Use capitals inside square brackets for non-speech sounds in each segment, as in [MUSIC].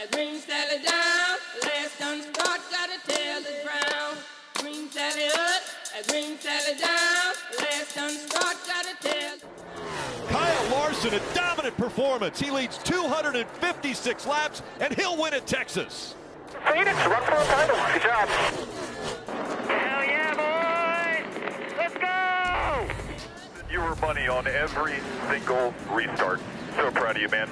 and Green Sally down. Last done start, gotta tell the ground. Green Sally up, and Green Sally down. Last done start, gotta tell. Kyle Larson, a dominant performance. He leads 256 laps, and he'll win at Texas. Phoenix, run for the title. Good job. Hell yeah, boys! Let's go! You were money on every single restart. So proud of you, man.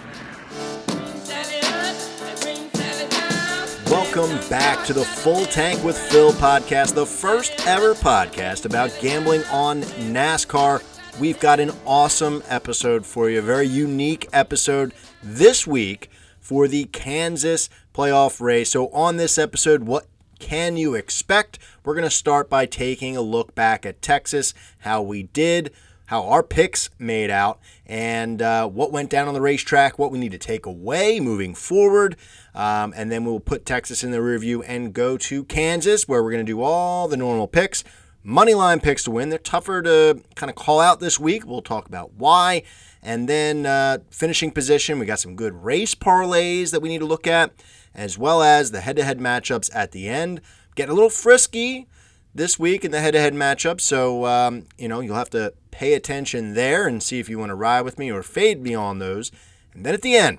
Welcome back to the Full Tank with Phil podcast, the first ever podcast about gambling on NASCAR. We've got an awesome episode for you, a very unique episode this week for the Kansas playoff race. So, on this episode, what can you expect? We're going to start by taking a look back at Texas, how we did, how our picks made out, and uh, what went down on the racetrack, what we need to take away moving forward. Um, and then we'll put Texas in the review and go to Kansas, where we're going to do all the normal picks. Money line picks to win. They're tougher to kind of call out this week. We'll talk about why. And then uh, finishing position, we got some good race parlays that we need to look at, as well as the head to head matchups at the end. Getting a little frisky this week in the head to head matchup. So, um, you know, you'll have to pay attention there and see if you want to ride with me or fade me on those. And then at the end,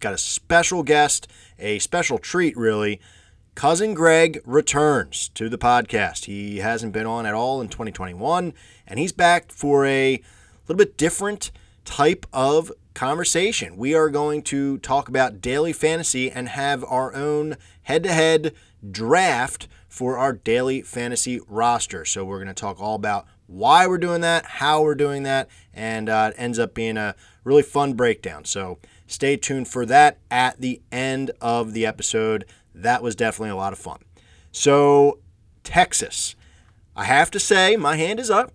got a special guest, a special treat, really. Cousin Greg returns to the podcast. He hasn't been on at all in 2021, and he's back for a little bit different type of conversation. We are going to talk about daily fantasy and have our own head to head draft for our daily fantasy roster. So, we're going to talk all about why we're doing that, how we're doing that, and uh, it ends up being a really fun breakdown. So, stay tuned for that at the end of the episode. That was definitely a lot of fun. So, Texas. I have to say, my hand is up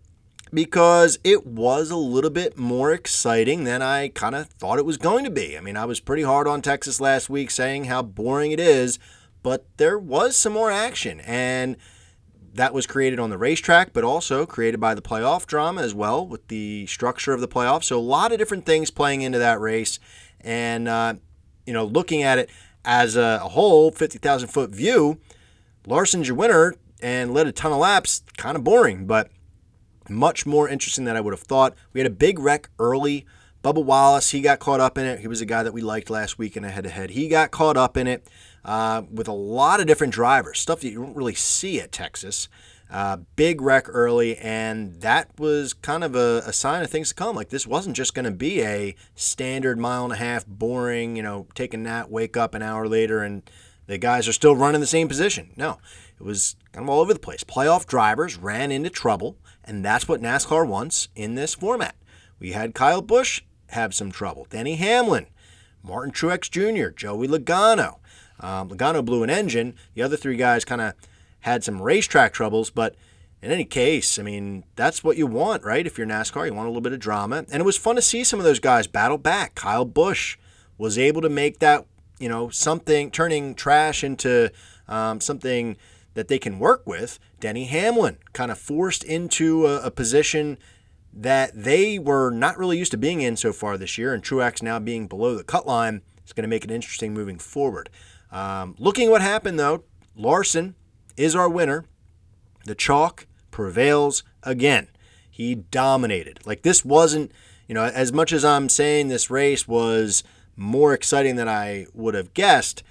because it was a little bit more exciting than I kind of thought it was going to be. I mean, I was pretty hard on Texas last week saying how boring it is, but there was some more action. And that was created on the racetrack, but also created by the playoff drama as well with the structure of the playoffs. So, a lot of different things playing into that race. And, uh, you know, looking at it as a, whole, 50,000 foot view, Larson's your winner and led a ton of laps. Kind of boring, but much more interesting than I would have thought. We had a big wreck early. Bubba Wallace, he got caught up in it. He was a guy that we liked last week in a head to head. He got caught up in it uh, with a lot of different drivers, stuff that you don't really see at Texas. Uh, big wreck early, and that was kind of a, a sign of things to come. Like this wasn't just going to be a standard mile and a half, boring, you know, take a nap, wake up an hour later, and the guys are still running the same position. No, it was kind of all over the place. Playoff drivers ran into trouble, and that's what NASCAR wants in this format. We had Kyle Busch have some trouble, Denny Hamlin, Martin Truex Jr., Joey Logano. Um, Logano blew an engine. The other three guys kind of had some racetrack troubles, but in any case, I mean, that's what you want, right? If you're NASCAR, you want a little bit of drama. And it was fun to see some of those guys battle back. Kyle Busch was able to make that, you know, something, turning trash into um, something that they can work with. Denny Hamlin kind of forced into a, a position that they were not really used to being in so far this year, and Truex now being below the cut line is going to make it interesting moving forward. Um, looking at what happened though, Larson is our winner. The chalk prevails again. He dominated. Like this wasn't, you know, as much as I'm saying this race was more exciting than I would have guessed,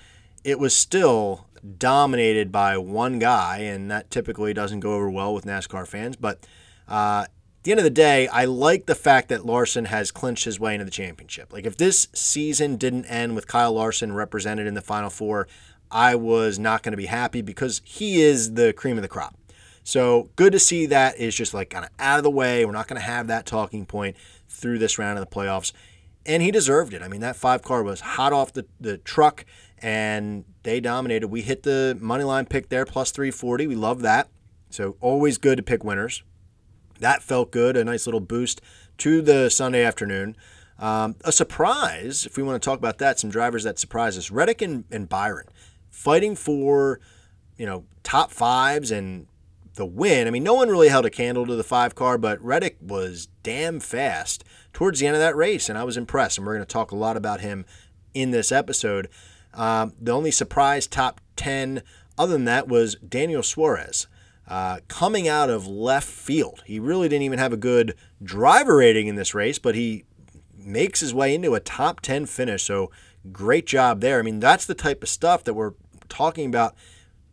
it was still dominated by one guy, and that typically doesn't go over well with NASCAR fans. But uh, at the end of the day, I like the fact that Larson has clinched his way into the championship. Like if this season didn't end with Kyle Larson represented in the Final Four, I was not going to be happy because he is the cream of the crop. So good to see that is just like kind of out of the way. We're not going to have that talking point through this round of the playoffs. And he deserved it. I mean, that five car was hot off the, the truck and they dominated. We hit the money line pick there, plus 340. We love that. So always good to pick winners. That felt good. A nice little boost to the Sunday afternoon. Um, a surprise, if we want to talk about that, some drivers that surprised us. Reddick and, and Byron fighting for, you know, top fives and the win. I mean, no one really held a candle to the five car, but Reddick was damn fast towards the end of that race, and I was impressed. And we're going to talk a lot about him in this episode. Um, the only surprise top 10 other than that was Daniel Suarez. Uh, coming out of left field. He really didn't even have a good driver rating in this race, but he makes his way into a top 10 finish. So great job there. I mean, that's the type of stuff that we're talking about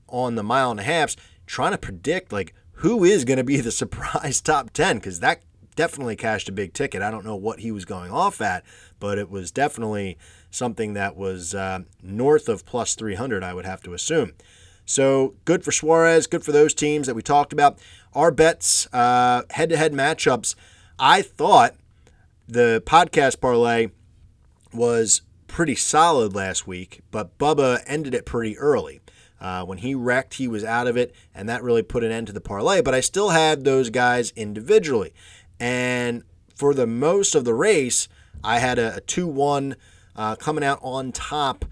on the mile and a halfs, trying to predict like who is going to be [LAUGHS] the surprise top 10 because that definitely cashed a big ticket. I don't know what he was going off at, but it was definitely something that was uh, north of plus 300, I would have to assume. So good for Suarez, good for those teams that we talked about. Our bets, head to head matchups, I thought the podcast parlay was pretty solid last week, but Bubba ended it pretty early. Uh, when he wrecked, he was out of it, and that really put an end to the parlay. But I still had those guys individually. And for the most of the race, I had a, a 2 1 uh, coming out on top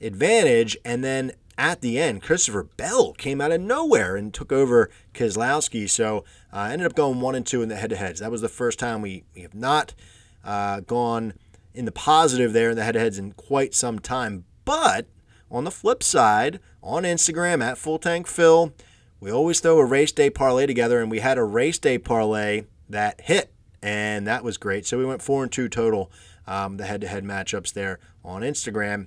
advantage. And then at the end, Christopher Bell came out of nowhere and took over Keselowski. So I uh, ended up going 1 and 2 in the head to heads. That was the first time we, we have not uh, gone in the positive there in the head to heads in quite some time. But on the flip side, on Instagram at Full Tank Phil, we always throw a race day parlay together, and we had a race day parlay that hit, and that was great. So we went four and two total, um, the head-to-head matchups there on Instagram.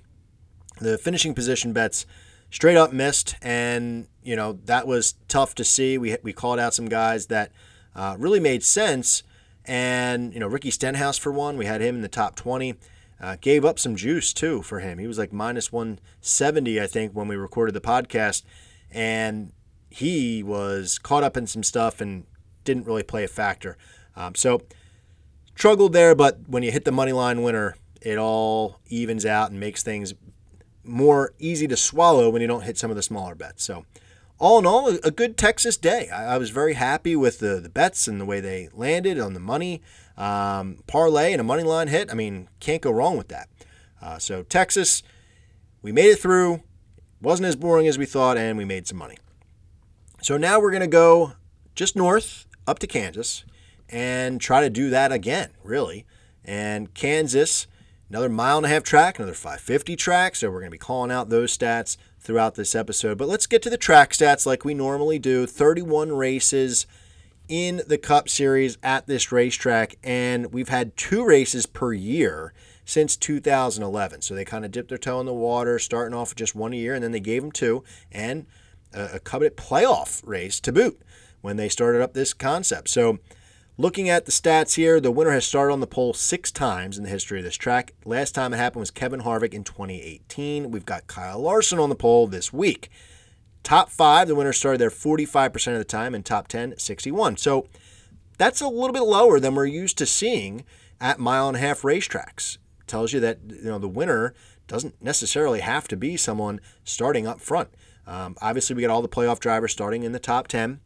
The finishing position bets straight up missed, and you know that was tough to see. We we called out some guys that uh, really made sense, and you know Ricky Stenhouse for one, we had him in the top twenty. Uh, gave up some juice too for him. He was like minus 170, I think, when we recorded the podcast. And he was caught up in some stuff and didn't really play a factor. Um, so, struggled there, but when you hit the money line winner, it all evens out and makes things more easy to swallow when you don't hit some of the smaller bets. So, all in all, a good Texas day. I, I was very happy with the, the bets and the way they landed on the money. Um, parlay and a money line hit. I mean, can't go wrong with that. Uh, so Texas, we made it through. Wasn't as boring as we thought, and we made some money. So now we're going to go just north up to Kansas and try to do that again, really. And Kansas, another mile and a half track, another 550 track. So we're going to be calling out those stats throughout this episode. But let's get to the track stats like we normally do 31 races in the Cup Series at this racetrack, and we've had two races per year since 2011. So they kind of dipped their toe in the water, starting off with just one a year, and then they gave them two, and a, a coveted playoff race to boot when they started up this concept. So looking at the stats here, the winner has started on the pole six times in the history of this track. Last time it happened was Kevin Harvick in 2018. We've got Kyle Larson on the pole this week. Top five, the winner started there 45% of the time, and top 10, 61. So that's a little bit lower than we're used to seeing at mile and a half racetracks. tells you that you know the winner doesn't necessarily have to be someone starting up front. Um, obviously, we got all the playoff drivers starting in the top 10,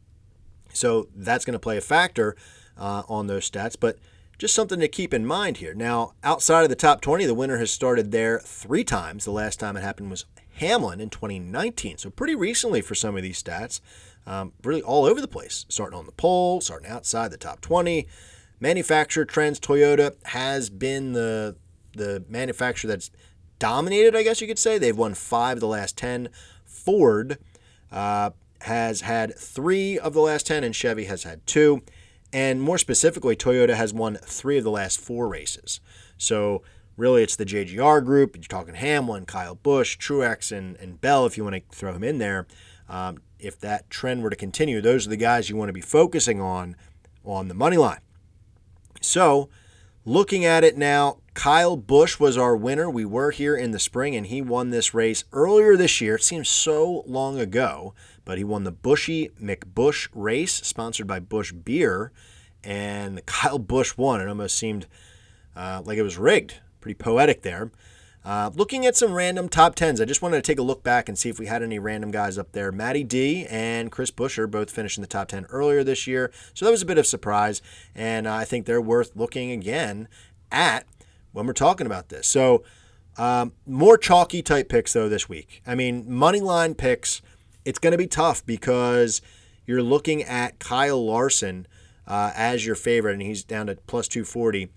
so that's going to play a factor uh, on those stats. But just something to keep in mind here. Now, outside of the top 20, the winner has started there three times. The last time it happened was Hamlin in 2019. So pretty recently for some of these stats. Um, really all over the place. Starting on the pole, starting outside the top 20. Manufacturer trends, Toyota has been the the manufacturer that's dominated, I guess you could say. They've won five of the last 10. Ford uh, has had three of the last 10, and Chevy has had two. And more specifically, Toyota has won three of the last four races. So really it's the JGR group. You're talking Hamlin, Kyle Busch, Truex, and, and Bell if you want to throw him in there. Um, if that trend were to continue, those are the guys you want to be focusing on on the money line. So, looking at it now, Kyle Busch was our winner. We were here in the spring, and he won this race earlier this year. It seems so long ago, but he won the Buschy McBusch race, sponsored by Busch Beer, and Kyle Busch won. It almost seemed uh, like it was rigged pretty poetic there. Uh, looking at some random top tens, I just wanted to take a look back and see if we had any random guys up there. Matty D and Chris Buescher both finished in the top 10 earlier this year, so that was a bit of surprise, and I think they're worth looking again at when we're talking about this. So, um, more chalky type picks though this week. I mean, money line picks, it's going to be tough because you're looking at Kyle Larson uh, as your favorite, and he's down to plus 240.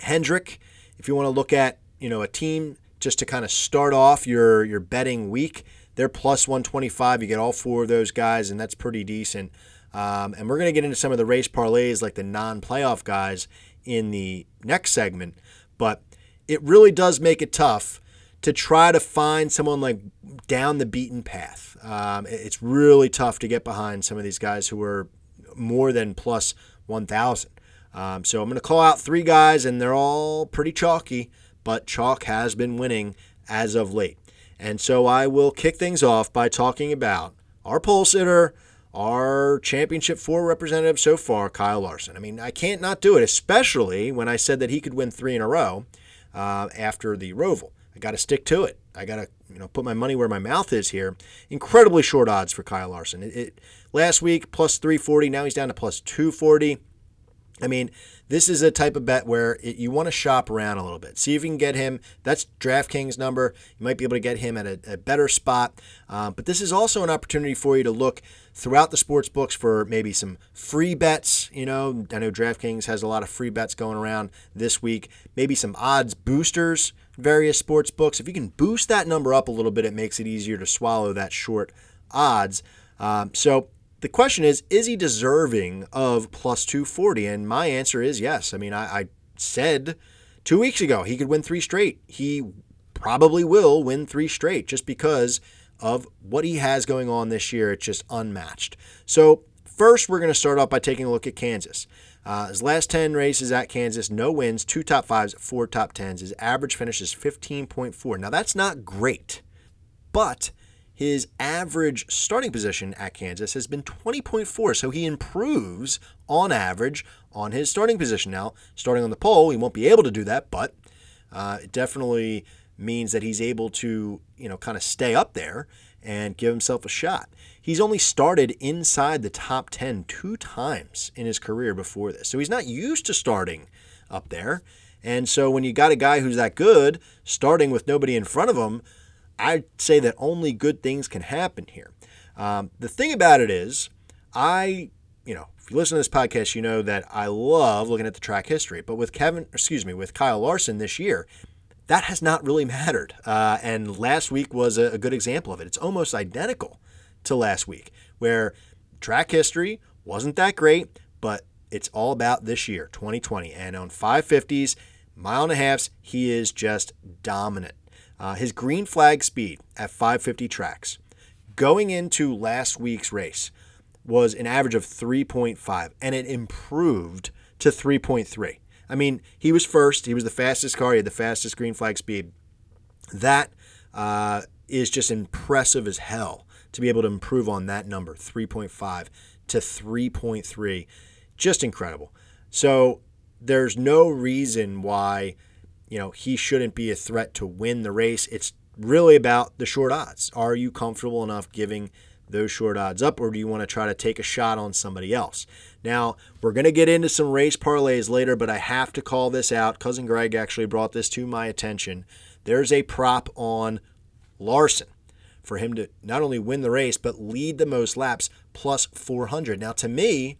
Hendrick if you want to look at, you know, a team just to kind of start off your your betting week. They're plus 125. You get all four of those guys, and that's pretty decent. Um, and we're going to get into some of the race parlays, like the non-playoff guys, in the next segment. But it really does make it tough to try to find someone like down the beaten path. Um, it's really tough to get behind some of these guys who are more than plus 1,000. Um, so I'm going to call out three guys, and they're all pretty chalky, but chalk has been winning as of late. And so I will kick things off by talking about our pole sitter, our championship four representative so far, Kyle Larson. I mean, I can't not do it, especially when I said that he could win three in a row uh, after the Roval. I got to stick to it. I got to you know put my money where my mouth is here. Incredibly short odds for Kyle Larson. It, it, last week plus 340, now he's down to plus 240. I mean, this is a type of bet where it, you want to shop around a little bit. See if you can get him. That's DraftKings number. You might be able to get him at a, a better spot. Uh, but this is also an opportunity for you to look throughout the sports books for maybe some free bets. You know, I know DraftKings has a lot of free bets going around this week. Maybe some odds boosters, various sports books. If you can boost that number up a little bit, it makes it easier to swallow that short odds. Um, so the question is, is he deserving of plus 240? And my answer is yes. I mean, I, I said two weeks ago he could win three straight. He probably will win three straight just because of what he has going on this year. It's just unmatched. So, first, we're going to start off by taking a look at Kansas. Uh, his last 10 races at Kansas, no wins, two top fives, four top tens. His average finish is 15.4. Now, that's not great, but his average starting position at Kansas has been 20.4, so he improves on average on his starting position. Now, starting on the pole, he won't be able to do that, but uh, it definitely means that he's able to, you know, kind of stay up there and give himself a shot. He's only started inside the top 10 two times in his career before this, so he's not used to starting up there. And so when you got a guy who's that good, starting with nobody in front of him, I'd say that only good things can happen here. Um, the thing about it is, I, you know, if you listen to this podcast, you know that I love looking at the track history. But with Kevin, excuse me, with Kyle Larson this year, that has not really [LAUGHS] mattered. Uh, and last week was a, a good example of it. It's almost identical to last week, where track history wasn't that great, but it's all about this year, 2020. And on 550s, mile and a halfs, he is just dominant. Uh, his green flag speed at 550 tracks going into last week's race was an average of 3.5, and it improved to 3.3. I mean, he was first. He was the fastest car. He had the fastest green flag speed. That uh, is just impressive as hell to be able to improve on that number, 3.5 to 3.3. Just incredible. So there's no reason why you know, he shouldn't be a threat to win the race. It's really about the short odds. Are you comfortable enough giving those short odds up, or do you want to try to take a shot on somebody else? Now, we're going to get into some race parlays later, but I have to call this out. Cousin Greg actually brought this to my attention. There's a prop on Larson for him to not only win the race, but lead the most laps plus 400. Now, to me,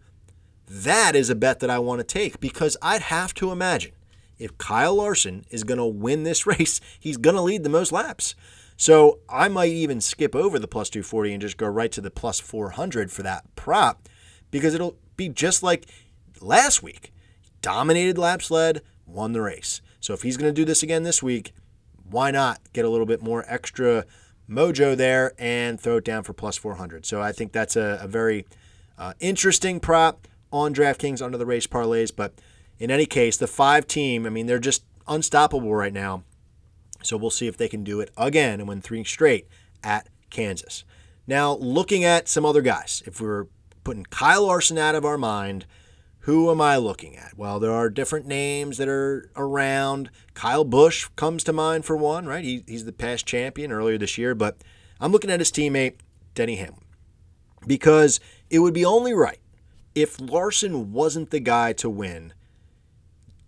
that is a bet that I want to take because I'd have to imagine if Kyle Larson is going to win this [LAUGHS] race, he's going to lead the most laps. So I might even skip over the plus 240 and just go right to the plus 400 for that prop because it'll be just like last week. Dominated laps led, won the race. So if he's going to do this again this week, why not get a little bit more extra mojo there and throw it down for plus 400? So I think that's a, a very uh, interesting prop on DraftKings under the race parlays, but in any case, the five team, I mean, they're just unstoppable right now. So we'll see if they can do it again and win three straight at Kansas. Now, looking at some other guys, if we're putting Kyle Larson out of our mind, who am I looking at? Well, there are different names that are around. Kyle Busch comes to mind for one, right? He, he's the past champion earlier this year, but I'm looking at his teammate, Denny Hamlin, because it would be only right if Larson wasn't the guy to win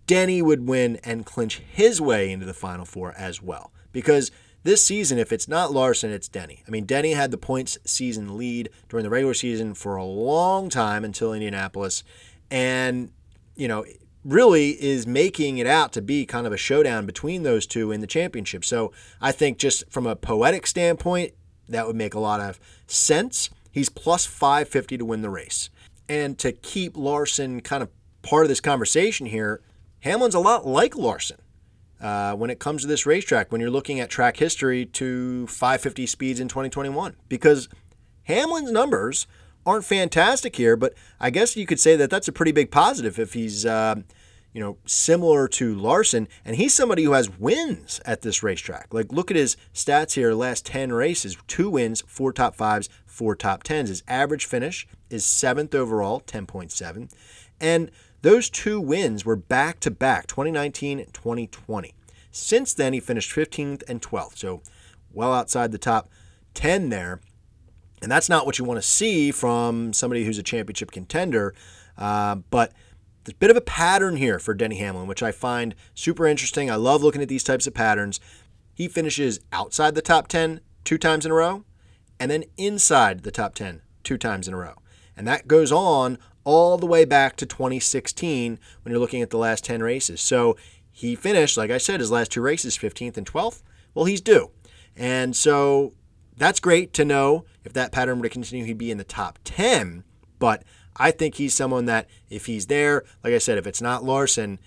Denny would win and clinch his way into the Final Four as well. Because this season, if it's not Larson, it's Denny. I mean, Denny had the points season lead during the regular season for a long time until Indianapolis. And, you know, really is making it out to be kind of a showdown between those two in the championship. So I think just from a poetic standpoint, that would make a lot of sense. He's plus 550 to win the race. And to keep Larson kind of part of this conversation here, Hamlin's a lot like Larson uh, when it comes to this racetrack when you're looking at track history to 550 speeds in 2021 because Hamlin's numbers aren't fantastic here, but I guess you could say that that's a pretty big positive if he's, uh, you know, similar to Larson, and he's somebody who has wins at this racetrack. Like, look at his stats here: last 10 races, two wins, four top fives, four top tens. His average finish is seventh overall, 10.7, and those two wins were back to back, 2019 and 2020. Since then, he finished 15th and 12th, so well outside the top 10 there. And that's not what you want to see from somebody who's a championship contender. Uh, but there's a bit of a pattern here for Denny Hamlin, which I find super interesting. I love looking at these types of patterns. He finishes outside the top 10 two times in a row, and then inside the top 10 two times in a row. And that goes on all the way back to 2016 when you're looking at the last 10 races. So he finished, like I said, his last two races, 15th and 12th. Well, he's due. And so that's great to know if that pattern were to continue, he'd be in the top 10. But I think he's someone that, if he's there, like I said, if it's not Larson,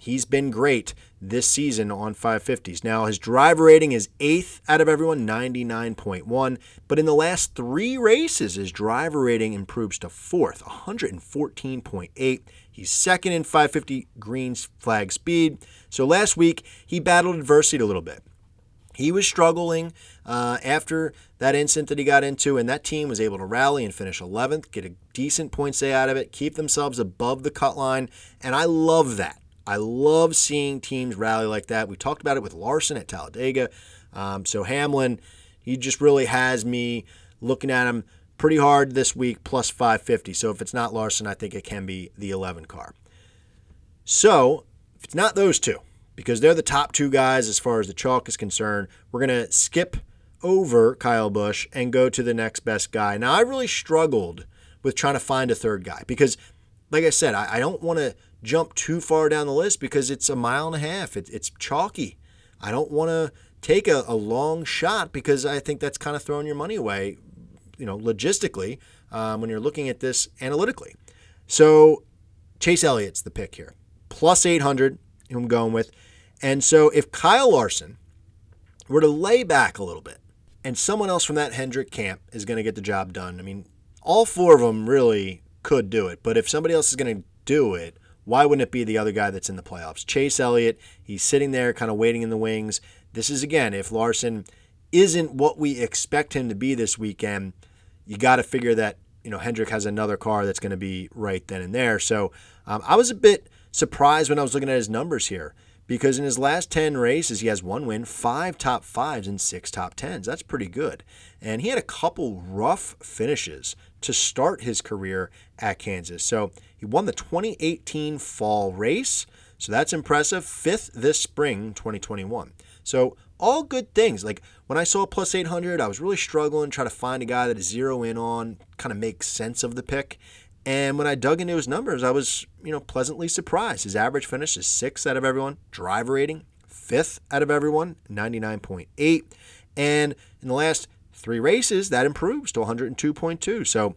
he's been great this season on 550s. Now, his driver rating is eighth out of everyone, 99.1. But in the last three races, his driver rating improves to fourth, 114.8. He's second in 550 green flag speed. So last week, he battled adversity a little bit. He was struggling uh, after that incident that he got into, and that team was able to rally and finish 11th, get a decent points day out of it, keep themselves above the cut line, and I love that. I love seeing teams rally like that. We talked about it with Larson at Talladega. Um, so Hamlin, he just really has me looking at him pretty hard this week, plus 550. So if it's not Larson, I think it can be the 11 car. So if it's not those two, because they're the top two guys as far as the chalk is concerned. We're going to skip over Kyle Busch and go to the next best guy. Now, I really struggled with trying to find a third guy because, like I said, I, I don't want to jump too far down the list because it's a mile and a half. It, it's chalky. I don't want to take a, a, long shot because I think that's kind of throwing your money away, you know, logistically um, when you're looking at this analytically. So Chase Elliott's the pick here, plus 800. Who I'm going with. And so if Kyle Larson were to lay back a little bit and someone else from that Hendrick camp is going to get the job done, I mean, all four of them really could do it. But if somebody else is going to do it, why wouldn't it be the other guy that's in the playoffs? Chase Elliott, he's sitting there kind of waiting in the wings. This is, again, if Larson isn't what we expect him to be this weekend, you got to figure that, you know, Hendrick has another car that's going to be right then and there. So um, I was a bit surprised when I was looking at his numbers here because in his last 10 races, he has one win, five top fives, and six top tens. That's pretty good. And he had a couple rough finishes to start his career at Kansas. So he won the 2018 fall race. So that's impressive. Fifth this spring, 2021. So all good things. Like when I saw plus 800, I was really struggling trying to find a guy that to zero in on, kind of make sense of the pick. And when I dug into his numbers, I was, you know, pleasantly surprised. His average finish is sixth out of everyone. Driver rating, fifth out of everyone, 99.8. And in the last three races, that improves to 102.2. So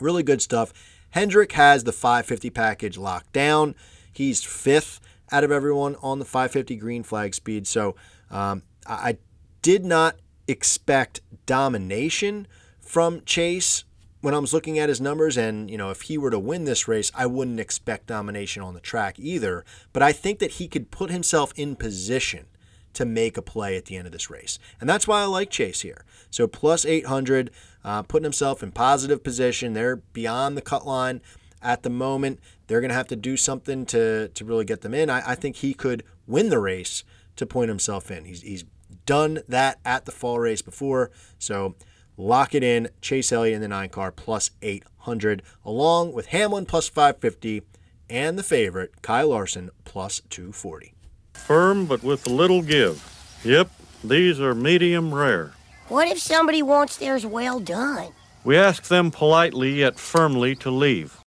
really good stuff. Hendrick has the 550 package locked down. He's fifth out of everyone on the 550 green flag speed. So um, I did not expect domination from Chase when I was looking at his numbers, and you know, if he were to win this race, I wouldn't expect domination on the track either. But I think that he could put himself in position to make a play at the end of this race, and that's why I like Chase here. So plus 800, uh, putting himself in positive position. They're beyond the cut line at the moment. They're going to have to do something to to really get them in. I, I think he could win the race to point himself in. He's he's done that at the fall race before, so Lock it in. Chase Elliott in the nine car plus 800, along with Hamlin plus 550 and the favorite, Kyle Larson plus 240. Firm but with a little give. Yep, these are medium rare. What if somebody wants theirs well done? We ask them politely yet firmly to leave.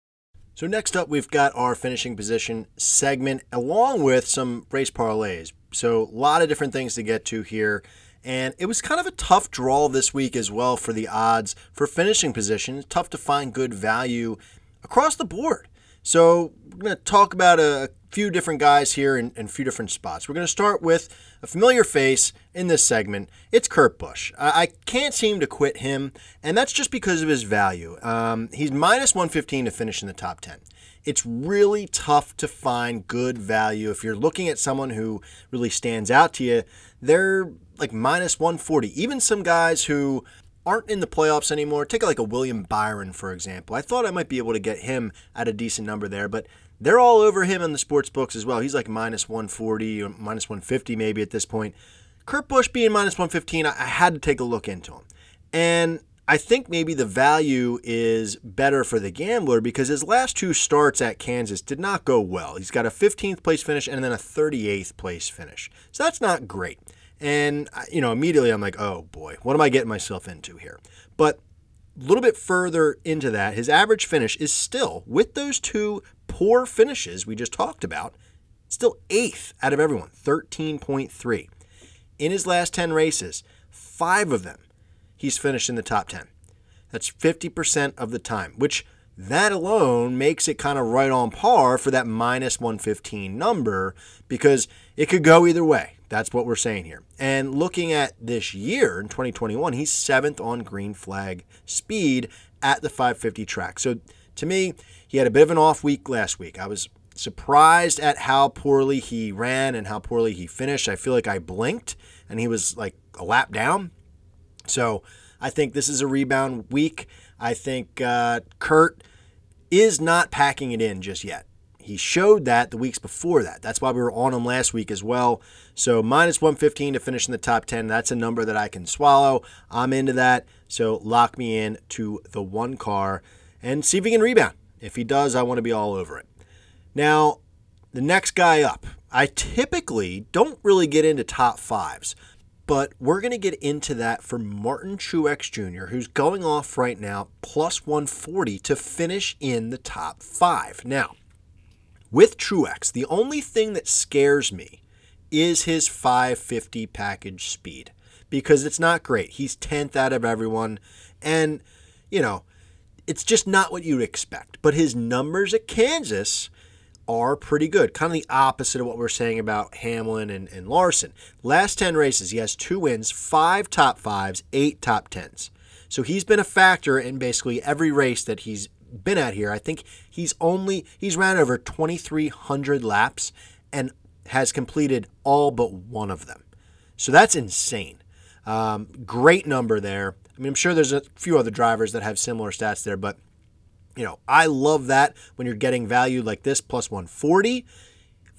So next up, we've got our finishing position segment along with some race parlays. So a lot of different things to get to here. And it was kind of a tough draw this week as well for the odds for finishing position. It's Tough to find good value across the board. So we're going to talk about a few different guys here in, in a few different spots. We're going to start with a familiar face in this segment. It's Kurt Busch. I, I can't seem to quit him, and that's just because of his value. Um, he's minus 115 to finish in the top 10. It's really tough to find good value. If you're looking at someone who really stands out to you, they're like minus 140. Even some guys who aren't in the playoffs anymore. Take like a William Byron, for example. I thought I might be able to get him at a decent number there, but they're all over him in the sports books as well. He's like minus 140 or minus 150 maybe at this point. Kurt Busch being minus 115, I had to take a look into him. And I think maybe the value is better for the gambler because his last two starts at Kansas did not go well. He's got a 15th place finish and then a 38th place finish. So that's not great. And, you know, immediately I'm like, oh boy, what am I getting myself into here? But a little bit further into that, his average finish is still, with those two poor finishes we just talked about, still eighth out of everyone, 13.3. In his last 10 races, five of them, he's finished in the top 10. That's 50% of the time, which that alone makes it kind of right on par for that minus 115 number because it could go either way. That's what we're saying here. And looking at this year in 2021, he's seventh on green flag speed at the 550 track. So to me, he had a bit of an off week last week. I was surprised at how poorly he ran and how poorly he finished. I feel like I blinked and he was like a lap down. So I think this is a rebound week. I think uh, Kurt is not packing it in just yet. He showed that the weeks before that. That's why we were on him last week as well. So minus 115 to finish in the top 10. That's a number that I can swallow. I'm into that. So lock me in to the one car and see if he can rebound. If he does, I want to be all over it. Now, the next guy up. I typically don't really get into top fives, but we're going to get into that for Martin Truex Jr., who's going off right now plus 140 to finish in the top five. Now, with Truex, the only thing that scares me is his 550 package speed because it's not great. He's 10th out of everyone. And, you know, it's just not what you'd expect. But his numbers at Kansas are pretty good. Kind of the opposite of what we're saying about Hamlin and, and Larson. Last 10 races, he has two wins, five top fives, eight top tens. So he's been a factor in basically every race that he's been at here. I think he's only he's ran over 2300 laps and has completed all but one of them. So that's insane. Um, great number there. I mean, I'm sure there's a few other drivers that have similar stats there, but you know, I love that when you're getting value like this plus 140.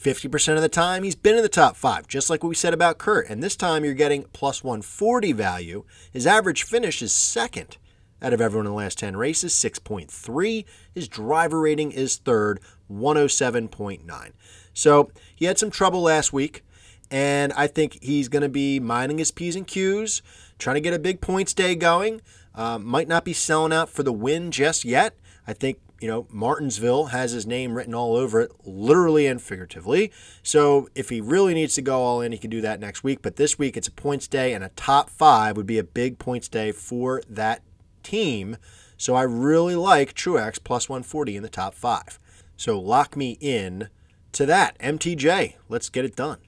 50% of the time, he's been in the top five, just like what we said about Kurt. And this time, you're getting plus 140 value. His average finish is second out of everyone in the last 10 races, 6.3. His driver rating is third, 107.9. So he had some trouble last week, and I think he's going to be minding his P's and Q's, trying to get a big points day going. Uh, might not be selling out for the win just yet. I think you know, Martinsville has his name written all over it, literally and figuratively. So if he really needs to go all in, he can do that next week. But this week, it's a points day, and a top five would be a big points day for that team. So I really like Truex plus 140 in the top five. So lock me in to that. MTJ, let's get it done.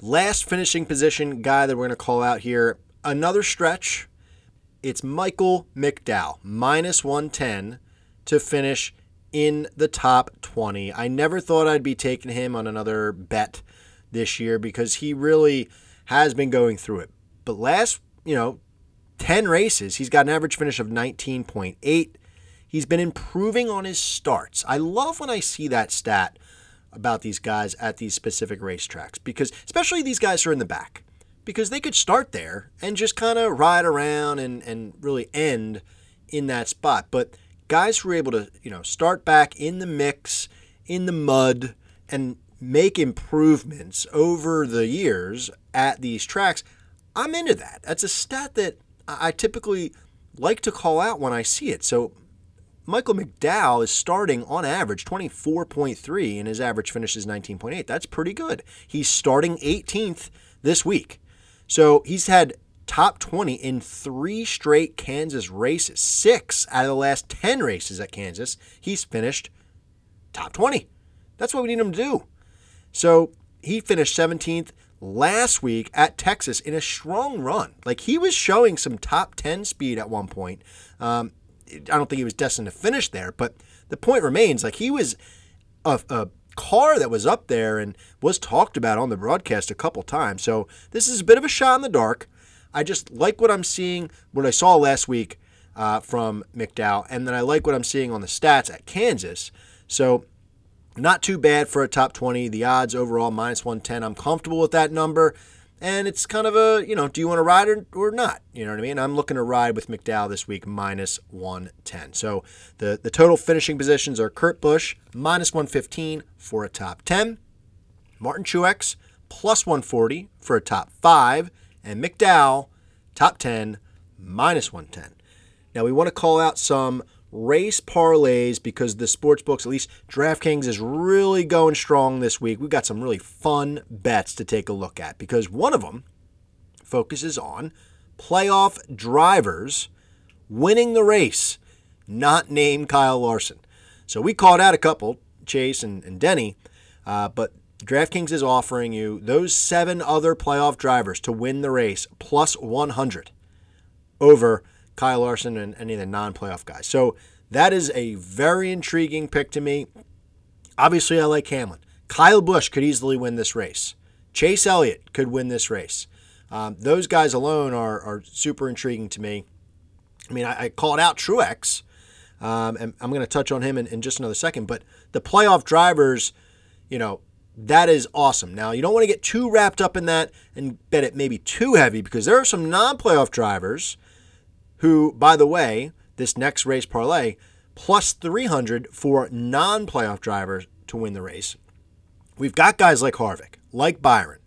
Last finishing position guy that we're going to call out here, another stretch. It's Michael McDowell, minus 110 to finish in the top 20. I never thought I'd be taking him on another bet this year because he really has been going through it. But last, you know, 10 races, he's got an average finish of 19.8. He's been improving on his starts. I love when I see that stat about these guys at these specific racetracks because, especially these guys who are in the back, because they could start there and just kind of ride around and, and really end in that spot. But guys who are able to, you know, start back in the mix, in the mud, and make improvements over the years at these tracks, I'm into that. That's a stat that I typically like to call out when I see it. So Michael McDowell is starting on average 24.3 and his average finish is 19.8. That's pretty good. He's starting 18th this week. So he's had top 20 in three straight Kansas races. Six out of the last 10 races at Kansas, he's finished top 20. That's what we need him to do. So he finished 17th last week at Texas in a strong run. Like he was showing some top 10 speed at one point. Um, I don't think he was destined to finish there, but the point remains like he was a, a car that was up there and was talked about on the broadcast a couple times. So this is a bit of a shot in the dark. I just like what I'm seeing, what I saw last week uh, from McDowell, and then I like what I'm seeing on the stats at Kansas. So not too bad for a top 20. The odds overall minus 110. I'm comfortable with that number. And it's kind of a, you know, do you want to ride or, or not? You know what I mean? I'm looking to ride with McDowell this week, minus 110. So the, the total finishing positions are Kurt Busch, minus 115 for a top 10. Martin Truex, plus 140 for a top 5. And McDowell, top 10, minus 110. Now we want to call out some race parlays because the sports books, at least DraftKings, is really going strong this week. We've got some really fun bets to take a look at because one of them focuses on playoff drivers winning the race, not named Kyle Larson. So we called out a couple, Chase and, and Denny, uh, but DraftKings is offering you those seven other playoff drivers to win the race plus 100 over Kyle Larson and any of the non playoff guys. So that is a very intriguing pick to me. Obviously, I like Hamlin. Kyle Busch could easily win this race. Chase Elliott could win this race. Um, those guys alone are, are super intriguing to me. I mean, I, I called out Truex, um, and I'm going to touch on him in, in just another second, but the playoff drivers, you know, that is awesome. Now, you don't want to get too wrapped up in that and bet it maybe too heavy because there are some non playoff drivers who, by the way, this next race parlay, plus 300 for non playoff drivers to win the race. We've got guys like Harvick, like Byron,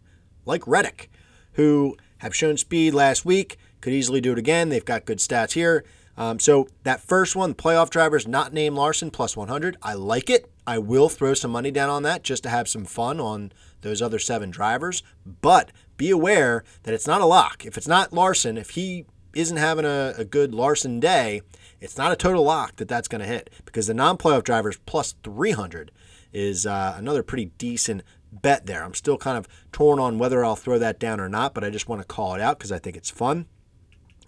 like Reddick, who have shown speed last week, could easily do it again. They've got good stats here. Um, so that first one, playoff drivers not named Larson, plus 100. I like it. I will throw some money down on that just to have some fun on those other seven drivers. But be aware that it's not a lock. If it's not Larson, if he isn't having a, a good Larson day, it's not a total lock that that's going to hit because the non playoff drivers plus 300 is uh, another pretty decent bet there. I'm still kind of torn on whether I'll throw that down or not, but I just want to call it out because I think it's fun.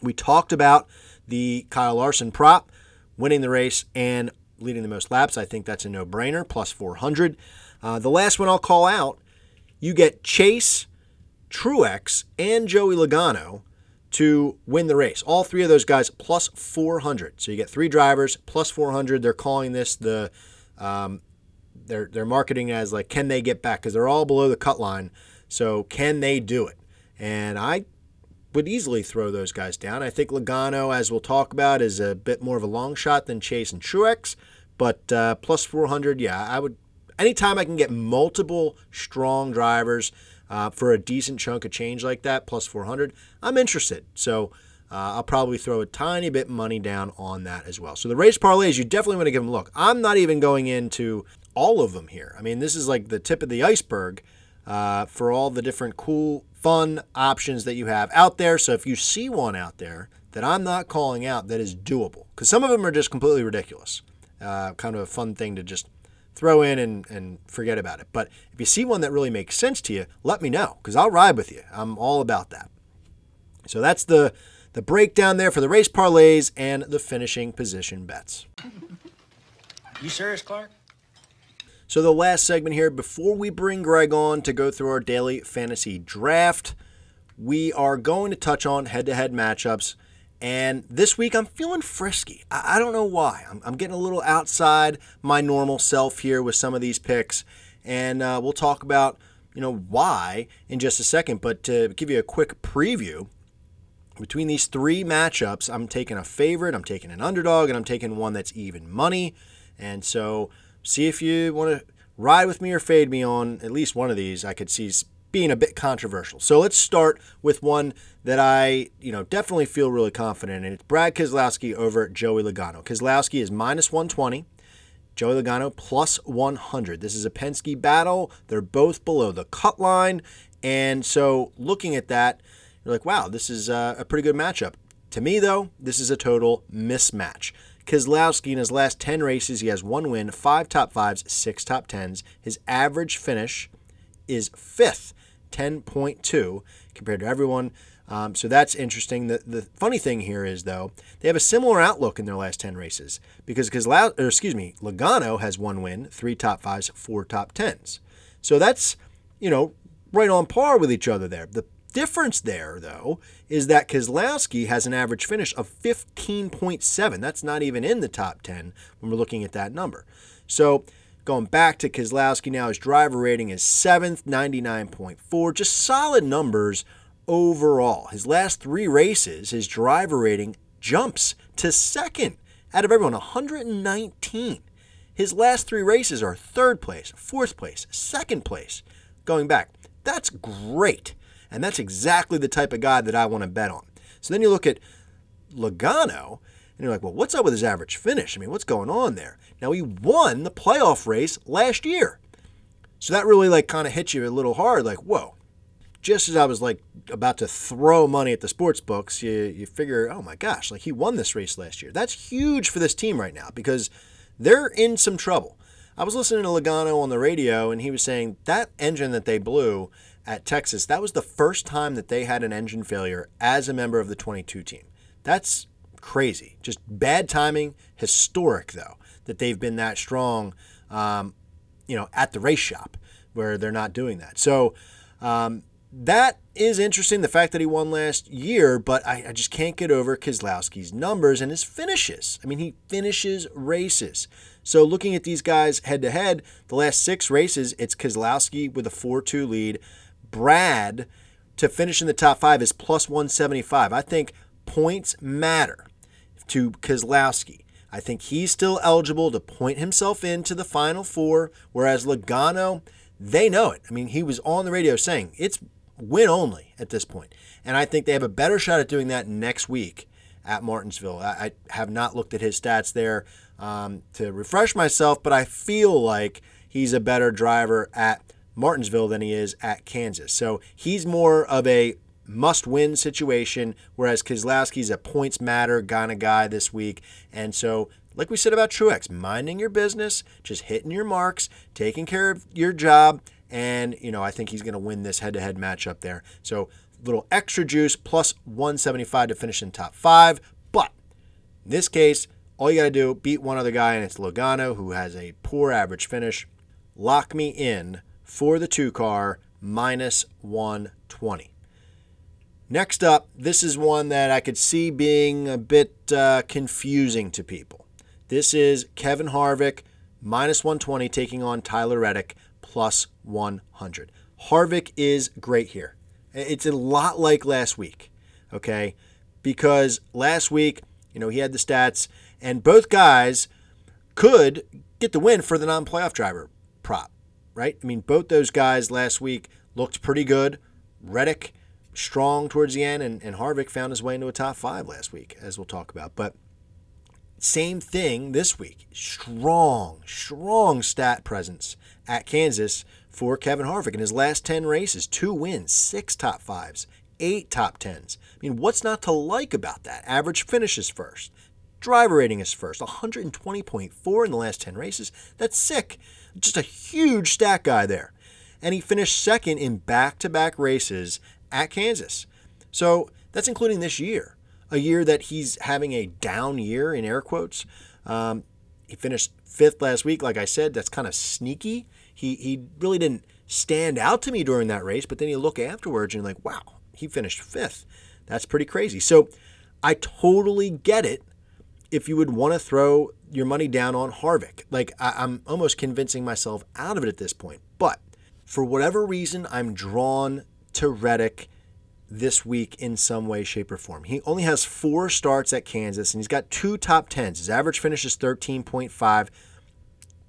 We talked about the Kyle Larson prop, winning the race and leading the most laps. I think that's a no brainer, plus 400. Uh, the last one I'll call out you get Chase, Truex, and Joey Logano to win the race. All three of those guys plus 400. So you get three drivers plus 400. They're calling this the, um, they're, they're marketing as like, can they get back? Because they're all below the cut line. So can they do it? And I would easily throw those guys down. I think Logano, as we'll talk about, is a bit more of a long shot than Chase and Truex. But uh, plus 400, yeah, I would. Anytime I can get multiple strong drivers uh, for a decent chunk of change like that, plus 400, I'm interested. So uh, I'll probably throw a tiny bit of money down on that as well. So the race parlays, you definitely want to give them a look. I'm not even going into all of them here. I mean, this is like the tip of the iceberg uh, for all the different cool, fun options that you have out there. So if you see one out there that I'm not calling out that is doable, because some of them are just completely ridiculous, uh, kind of a fun thing to just throw in and, and forget about it. But if you see one that really makes sense to you, let me know because I'll ride with you. I'm all about that. So that's the the breakdown there for the race parlays and the finishing position bets. [LAUGHS] You serious, Clark? So the last segment here before we bring Greg on to go through our daily fantasy draft, we are going to touch on head-to-head matchups. And this week I'm feeling frisky. I, I don't know why. I'm, I'm, getting a little outside my normal self here with some of these picks. And uh, we'll talk about, you know, why in just a second. But to give you a quick preview, between these three matchups, I'm taking a favorite, I'm taking an underdog, and I'm taking one that's even money. And so see if you want to ride with me or fade me on at least one of these. I could see being a bit controversial. So let's start with one that I, you know, definitely feel really confident in. It's Brad Keselowski over Joey Logano. Keselowski is minus 120. Joey Logano plus 100. This is a Penske battle. They're both below the cut line. And so looking at that, you're like, wow, this is uh, a pretty good matchup. To me, though, this is a total mismatch. Keselowski, in his last 10 races, he has one win, five top fives, six top tens. His average finish is fifth, 10.2 compared to everyone. Um, so that's interesting. The, the funny thing here is, though, they have a similar outlook in their last 10 races because, Keselowski, or excuse me, Logano has one win, three top fives, four top tens. So that's, you know, right on par with each other there. The difference there, though, is that Keselowski has an average finish of 15.7. That's not even in the top 10 when we're looking at that number. So going back to Keselowski now, his driver rating is 7th, 99.4. Just solid numbers overall. His last three races, his driver rating jumps to second out of everyone, 119. His last three races are third place, fourth place, second place. Going back, that's great. And that's exactly the type of guy that I want to bet on. So then you look at Logano, and you're like, well, what's up with his average finish? I mean, what's going on there? Now, he won the playoff race last year. So that really, like, kind of hit you a little hard, like, whoa. Just as I was, like, about to throw money at the sports books, you, you figure, oh my gosh, like, he won this race last year. That's huge for this team right now because they're in some trouble. I was listening to Logano on the radio, and he was saying that engine that they blew at Texas, that was the first time that they had an engine failure as a member of the 22 team. That's crazy. Just bad timing. Historic, though, that they've been that strong, um, you know, at the race shop where they're not doing that. So um, that is interesting, the fact that he won last year, but I, I just can't get over Keselowski's numbers and his finishes. I mean, he finishes races. So looking at these guys head to head, the last six races, it's Keselowski with a 4 2 lead. Brad to finish in the top five is plus 175. I think points matter to Keselowski. I think he's still eligible to point himself into the final four, whereas Logano, they know it. I mean, he was on the radio saying it's win only at this point. And I think they have a better shot at doing that next week at Martinsville. I, I have not looked at his stats there um, to refresh myself, but I feel like he's a better driver at Martinsville than he is at Kansas. So he's more of a must win situation, whereas Keselowski's a points matter kind of guy this week. And so, like we said about Truex, minding your business, just hitting your marks, taking care of your job. And, you know, I think he's going to win this head to head matchup there. So, little extra juice plus 175 to finish in top five. But in this case, all you got to do, beat one other guy, and it's Logano, who has a poor average finish. Lock me in for the two car, minus 120. Next up, this is one that I could see being a bit uh, confusing to people. This is Kevin Harvick, minus 120, taking on Tyler Reddick, plus 100. Harvick is great here. It's a lot like last week, okay? Because last week, you know, he had the stats and both guys could get the win for the non playoff driver prop, right? I mean, both those guys last week looked pretty good. Reddick, strong towards the end, and, and Harvick found his way into a top five last week, as we'll talk about. But same thing this week. Strong, strong stat presence at Kansas for Kevin Harvick in his last 10 races. Two wins, six top fives, eight top tens. I mean, what's not to like about that? Average finishes first, Driver rating is first, 120.4 in the last 10 races. That's sick. Just a huge stat guy there. And he finished second in back to back races at Kansas. So that's including this year, a year that he's having a down year in air quotes. Um, he finished fifth last week. Like I said, that's kind of sneaky. He, he really didn't stand out to me during that race, but then you look afterwards and you're like, wow, he finished fifth. That's pretty crazy. So I totally get it if you would want to throw your money down on Harvick. Like, I, am almost convincing myself out of it at this point. But for whatever reason, I'm drawn to Reddick this week in some way, shape, or form. He only has four starts at Kansas, and he's got two top tens. His average finish is 13.5.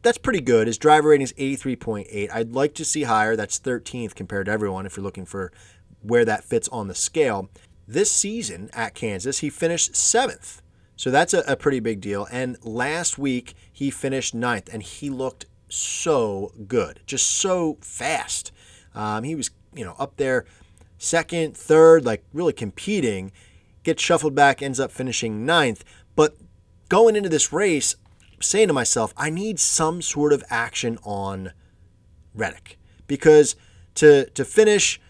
that's pretty good. His driver rating is 83.8. I'd like to see higher. That's 13th compared to everyone if you're looking for where that fits on the scale. This season at Kansas, he finished seventh. So that's a, a pretty big deal. And last week, he finished ninth, and he looked so good, just so fast. Um, he was, you know, up there second, third, like really competing. Gets shuffled back, ends up finishing ninth. But going into this race, saying to myself, I need some sort of action on Reddick because to to finish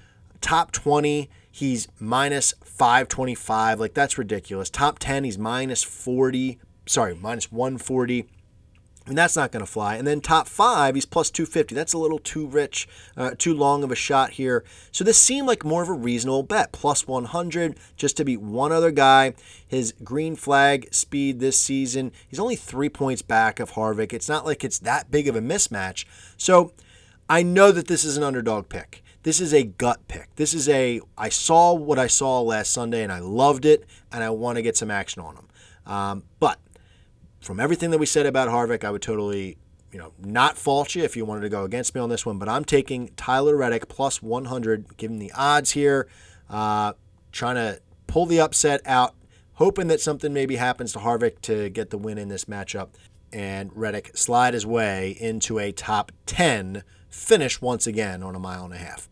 top 20, he's minus 525. Like that's ridiculous. Top 10, he's minus 40. Sorry, minus 140. Mean, that's not going to fly. And then top five, he's plus 250. That's a little too rich, uh, too long of a shot here. So this seemed like more of a reasonable bet. Plus 100 just to beat one other guy. His green flag speed this season, he's only three points back of Harvick. It's not like it's that big of a mismatch. So I know that this is an underdog pick. This is a gut pick. This is a, I saw what I saw last Sunday and I loved it and I want to get some action on him. Um, but from everything that we said about Harvick, I would totally, you know, not fault you if you wanted to go against me on this one. But I'm taking Tyler Reddick plus 100, giving the odds here, uh, trying to pull the upset out, hoping that something maybe happens to Harvick to get the win in this matchup, and Reddick slide his way into a top 10 finish once again on a mile and a half.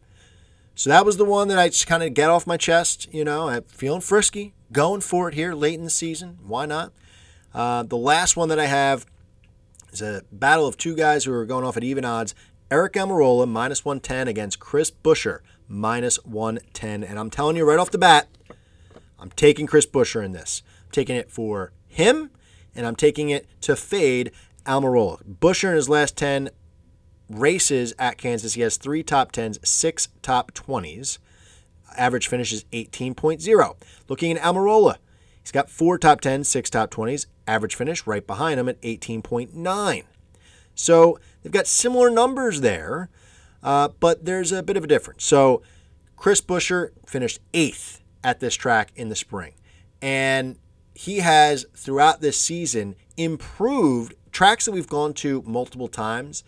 So that was the one that I just kind of get off my chest. You know, I'm feeling frisky, going for it here late in the season. Why not? Uh, the last one that I have is a battle of two guys who are going off at even odds. Eric Almirola, minus 110 against Chris Buescher, minus 110. And I'm telling you right off the bat, I'm taking Chris Buescher in this. I'm taking it for him, and I'm taking it to fade Almirola. Buescher in his last 10 races at Kansas, he has three top 10s, six top 20s. Average finish is 18.0. Looking at Almirola, he's got four top 10s, six top 20s. Average finish right behind him at 18.9. So they've got similar numbers there, uh, but there's a bit of a difference. So Chris Buescher finished eighth at this track in the spring. And he has, throughout this season, improved tracks that we've gone to multiple times.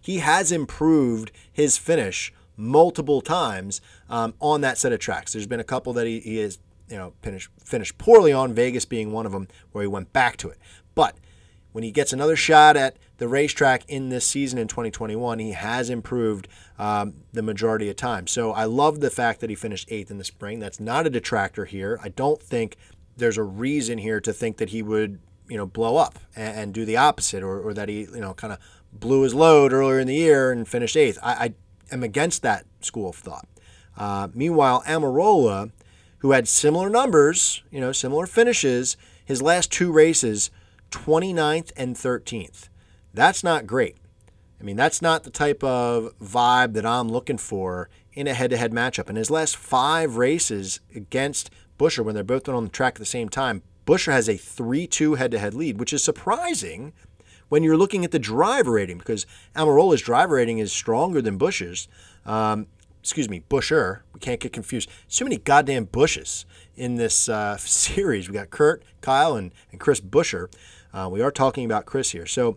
He has improved his finish multiple times um, on that set of tracks. There's been a couple that he, he has you know finished finished poorly on, Vegas being one of them, where he went back to it. But when he gets another shot at the racetrack in this season in 2021, he has improved um, the majority of time. So I love the fact that he finished eighth in the spring. That's not a detractor here. I don't think there's a reason here to think that he would, you know, blow up and, and do the opposite, or, or, that he, you know, kind of blew his load earlier in the year and finished eighth. I, I am against that school of thought. Uh, meanwhile, Almirola, who had similar numbers, you know, similar finishes, his last two races 29th and 13th. That's not great. I mean, that's not the type of vibe that I'm looking for in a head to head matchup. In his last five races against Buescher, when they're both on the track at the same time, Buescher has a 3 2 head to head lead, which is surprising when you're looking at the driver rating because Almirola's driver rating is stronger than Busch's. Um, excuse me, Buescher. Can't get confused. So many goddamn Bushes in this uh, [LAUGHS] series. We got Kurt, Kyle, and, and Chris Buescher. Uh, we are talking about Chris here. So,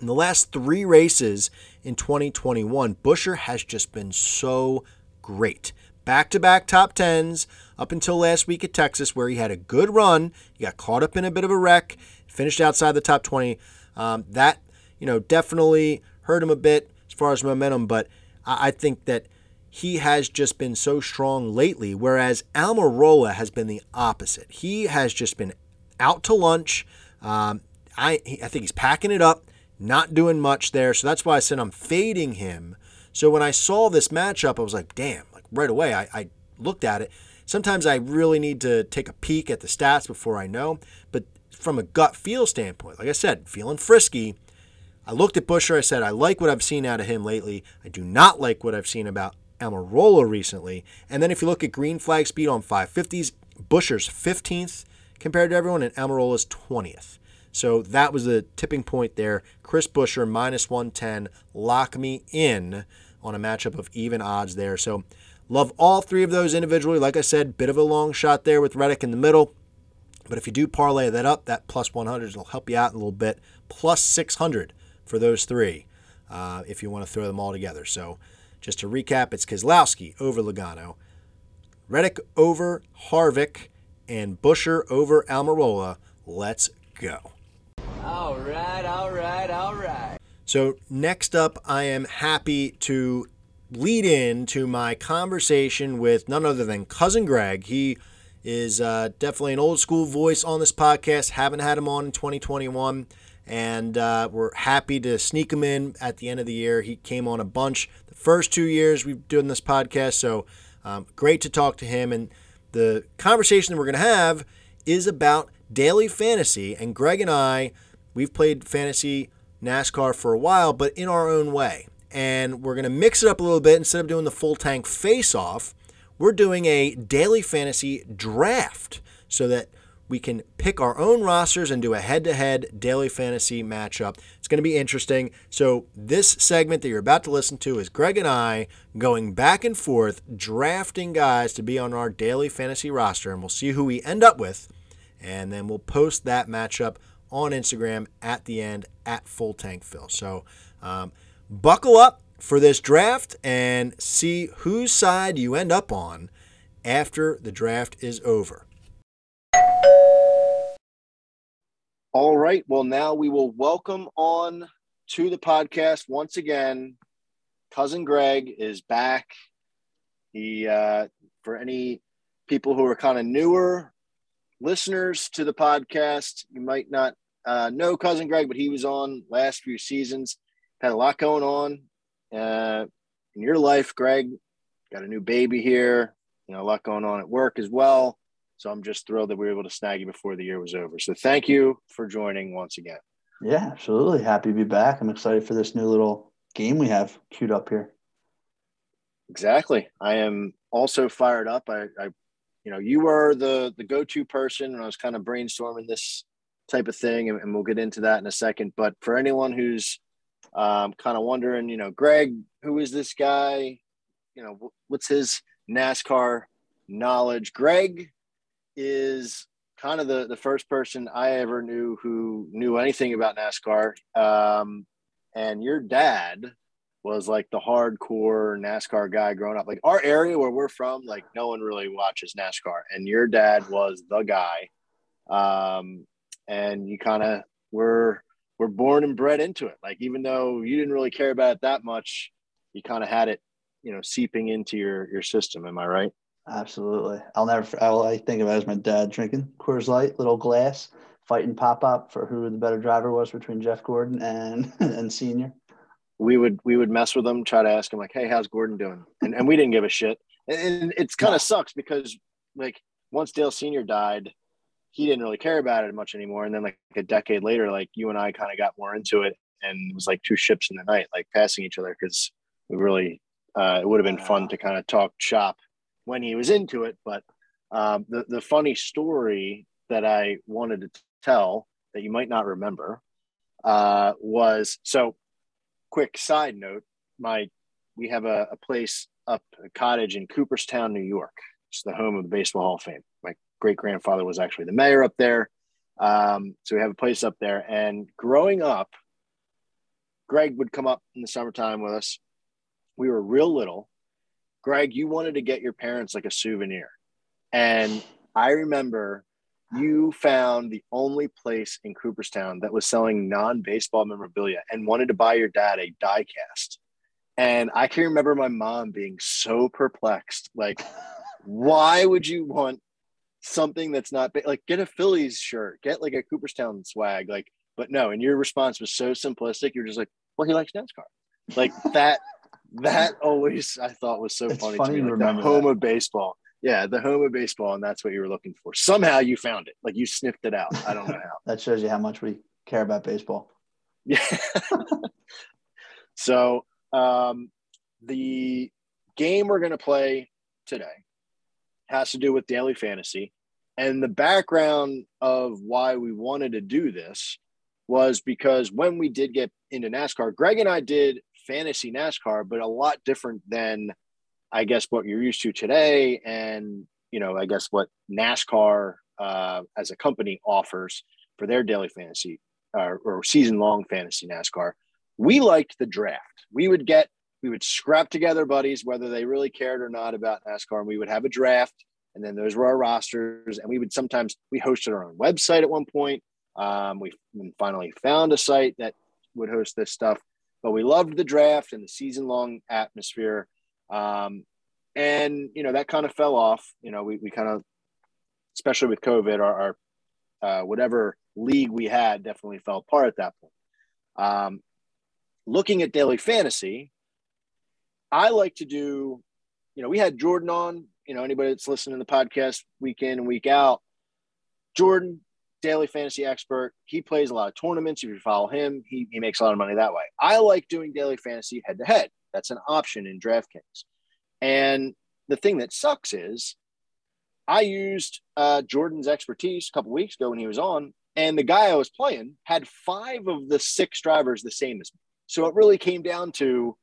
in the last three races in 2021, Buescher has just been so great. Back to back top tens up until last week at Texas, where he had a good run. He got caught up in a bit of a wreck, finished outside the top 20. Um, that, you know, definitely hurt him a bit as far as momentum, but I, I think that he has just been so strong lately, whereas Almirola has been the opposite. He has just been out to lunch. Um, I, I think he's packing it up, not doing much there. So that's why I said I'm fading him. So when I saw this matchup, I was like, damn, like right away, I, I looked at it. Sometimes I really need to take a peek at the stats before I know. But from a gut feel standpoint, like I said, feeling frisky, I looked at Buescher. I said, I like what I've seen out of him lately. I do not like what I've seen about Almirola recently. And then if you look at green flag speed on 550s, Buescher's 15th compared to everyone, and Almirola's 20th. So that was the tipping point there. Chris Buescher minus 110. Lock me in on a matchup of even odds there. So love all three of those individually. Like I said, bit of a long shot there with Reddick in the middle. But if you do parlay that up, that plus 100 will help you out a little bit. Plus 600 for those three uh, if you want to throw them all together. So just to recap, it's Keselowski over Logano, Reddick over Harvick, and Buescher over Almirola. Let's go. All right, all right, all right. So, next up, I am happy to lead in to my conversation with none other than Cousin Greg. He is uh, definitely an old school voice on this podcast. Haven't had him on in 2021, and uh, we're happy to sneak him in at the end of the year. He came on a bunch first two years we've done this podcast, so um, great to talk to him. And the conversation that we're going to have is about daily fantasy. And Greg and I, we've played fantasy NASCAR for a while, but in our own way. And we're going to mix it up a little bit. Instead of doing the full tank face off, we're doing a daily fantasy draft so that we can pick our own rosters and do a head to head daily fantasy matchup. It's going to be interesting. So, this segment that you're about to listen to is Greg and I going back and forth, drafting guys to be on our daily fantasy roster, and we'll see who we end up with. And then we'll post that matchup on Instagram at the end at Full Tank Phil. So, um, buckle up for this draft and see whose side you end up on after the draft is over. All right. Well, now we will welcome on to the podcast once again. Cousin Greg is back. He, uh, for any people who are kind of newer listeners to the podcast, you might not uh, know Cousin Greg, but he was on last few seasons. Had a lot going on uh, in your life, Greg. Got a new baby here. You know, a lot going on at work as well. So I'm just thrilled that we were able to snag you before the year was over. So thank you for joining once again. Yeah, absolutely. Happy to be back. I'm excited for this new little game we have queued up here. Exactly. I am also fired up. I, I you know, you were the the go-to person and I was kind of brainstorming this type of thing, and, and we'll get into that in a second. But for anyone who's um, kind of wondering, you know, Greg, who is this guy? You know, what's his NASCAR knowledge? Greg is kind of the, the first person I ever knew who knew anything about NASCAR. Um, and your dad was like the hardcore NASCAR guy growing up. Like our area where we're from, like no one really watches NASCAR. And your dad was the guy. Um, and you kind of were were born and bred into it. Like even though you didn't really care about it that much, you kind of had it, you know, seeping into your your system. Am I right? Absolutely. I'll never. All I think of it as my dad drinking Coors Light, little glass, fighting pop up for who the better driver was between Jeff Gordon and [LAUGHS] and Senior. We would we would mess with him, try to ask him like, "Hey, how's Gordon doing?" And and we didn't give a shit. And, it's kind of sucks because like once Dale Senior died, he didn't really care about it much anymore. And then like a decade later, like you and I kind of got more into it, and it was like two ships in the night, like passing each other because we really uh, it would have been fun to kind of talk shop when he was into it. But um, the the funny story that I wanted to tell that you might not remember uh, was so. Quick side note: my we have a, a place up a cottage in Cooperstown, New York. It's the home of the Baseball Hall of Fame. My great grandfather was actually the mayor up there. Um, so we have a place up there. And growing up, Greg would come up in the summertime with us. We were real little. Greg, you wanted to get your parents like a souvenir. And I remember you found the only place in Cooperstown that was selling non baseball memorabilia and wanted to buy your dad a die cast. And I can remember my mom being so perplexed like, why would you want something that's not like get a Phillies shirt, get like a Cooperstown swag, like. But no, and your response was so simplistic. You're just like, well, he likes NASCAR, like that. That always I thought was so funny, funny, to me. Like the home that. of baseball. Yeah, the home of baseball, and that's what you were looking for. Somehow you found it. Like you sniffed it out. I don't know how. [LAUGHS] that shows you how much we care about baseball. Yeah. so um, the game we're going to play today has to do with daily fantasy. And the background of why we wanted to do this was because when we did get into NASCAR, Greg and I did fantasy NASCAR, but a lot different than I guess what you're used to today. And, you know, I guess what NASCAR uh, as a company offers for their daily fantasy uh, or season long fantasy NASCAR. we liked the draft. We would get, we would scrap together buddies, whether they really cared or not about NASCAR, and we would have a draft. And then those were our rosters. And we would sometimes, we hosted our own website at one point. Um, we finally found a site that would host this stuff, but we loved the draft and the season long atmosphere. Um, and, you know, that kind of fell off. You know, we, we kind of, especially with COVID, our, our uh, whatever league we had definitely fell apart at that point. Um, looking at daily fantasy, I like to do, you know, we had Jordan on, you know, anybody that's listening to the podcast week in and week out. Jordan, daily fantasy expert. He plays a lot of tournaments. If you follow him, he, he makes a lot of money that way. I like doing daily fantasy head to head. That's an option in DraftKings. And the thing that sucks is I used uh, Jordan's expertise a couple weeks ago when he was on, and the guy I was playing had five of the six drivers the same as me. So it really came down to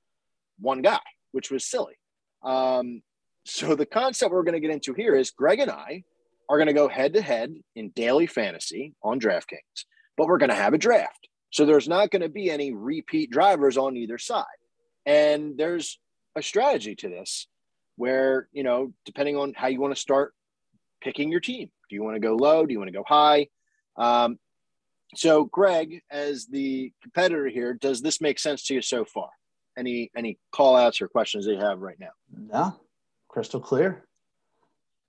one guy, which was silly. Um, so the concept we're going to get into here is Greg and I are going to go head to head in daily fantasy on DraftKings, but we're going to have a draft. So there's not going to be any repeat drivers on either side. And there's a strategy to this where, you know, depending on how you want to start picking your team, do you want to go low? Do you want to go high? Um, so, Greg, as the competitor here, does this make sense to you so far? Any any call outs or questions that you have right now? No, crystal clear.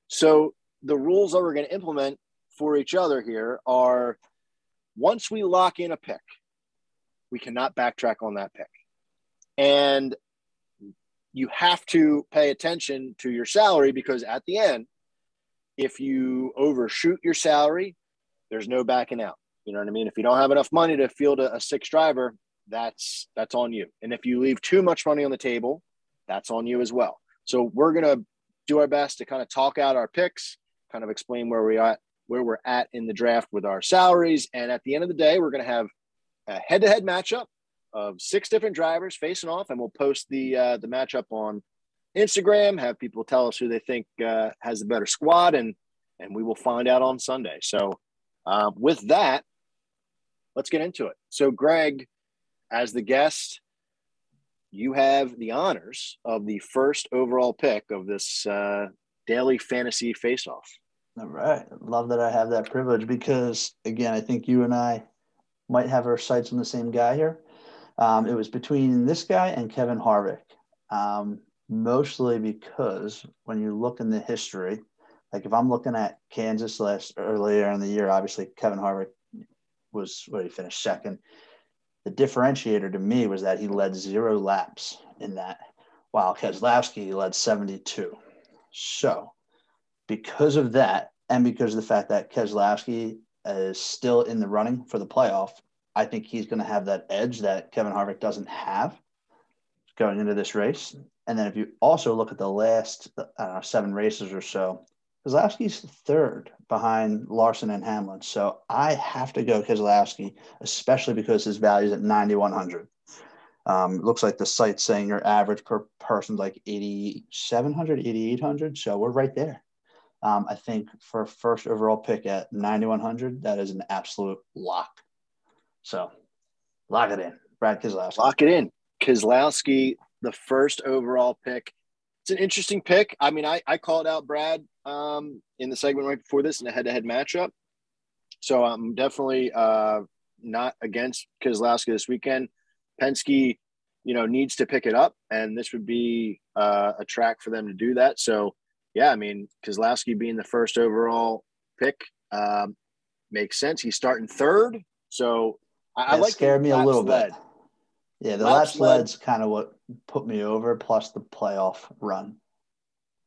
So the rules that we're going to implement for each other here are once we lock in a pick, we cannot backtrack on that pick. And you have to pay attention to your salary because at the end, if you overshoot your salary, there's no backing out. You know what I mean? If you don't have enough money to field a, a six driver, that's that's on you. And if you leave too much money on the table, that's on you as well. So we're gonna do our best to kind of talk out our picks, kind of explain where we are where we're at in the draft with our salaries. And at the end of the day, we're gonna have a head-to-head matchup of six different drivers facing off, and we'll post the uh, the matchup on Instagram. Have people tell us who they think uh, has the better squad, and and we will find out on Sunday. So uh, with that, let's get into it. So, Greg, as the guest, you have the honors of the first overall pick of this uh, daily fantasy face-off. All right, love that I have that privilege because again, I think you and I might have our sights on the same guy here. Um, it was between this guy and Kevin Harvick, um, mostly because when you look in the history, like if I'm looking at Kansas last earlier in the year, obviously Kevin Harvick was where he finished second. The differentiator to me was that he led zero laps in that, while Keselowski led 72. So, because of that, and because of the fact that Keselowski is still in the running for the playoff, I think he's going to have that edge that Kevin Harvick doesn't have going into this race. And then if you also look at the last know, seven races or so, Keselowski's third behind Larson and Hamlin. So I have to go Keselowski, especially because his value is at 9,100. Um, looks like the site's saying your average per person like 8,700, 8,800. So we're right there. Um, I think for first overall pick at 9,100, that is an absolute lock. So lock it in. Brad Keselowski. Lock it in. Keselowski, the first overall pick. It's an interesting pick. I mean, I, I called out Brad um, in the segment right before this in a head-to-head matchup. So I'm definitely uh, not against Keselowski this weekend. Penske, you know, needs to pick it up, and this would be uh, a track for them to do that. So, yeah, I mean, Keselowski being the first overall pick um, makes sense. He's starting third, so I, I like scared me a little bit. Yeah, the last led's kind of what put me over, plus the playoff run.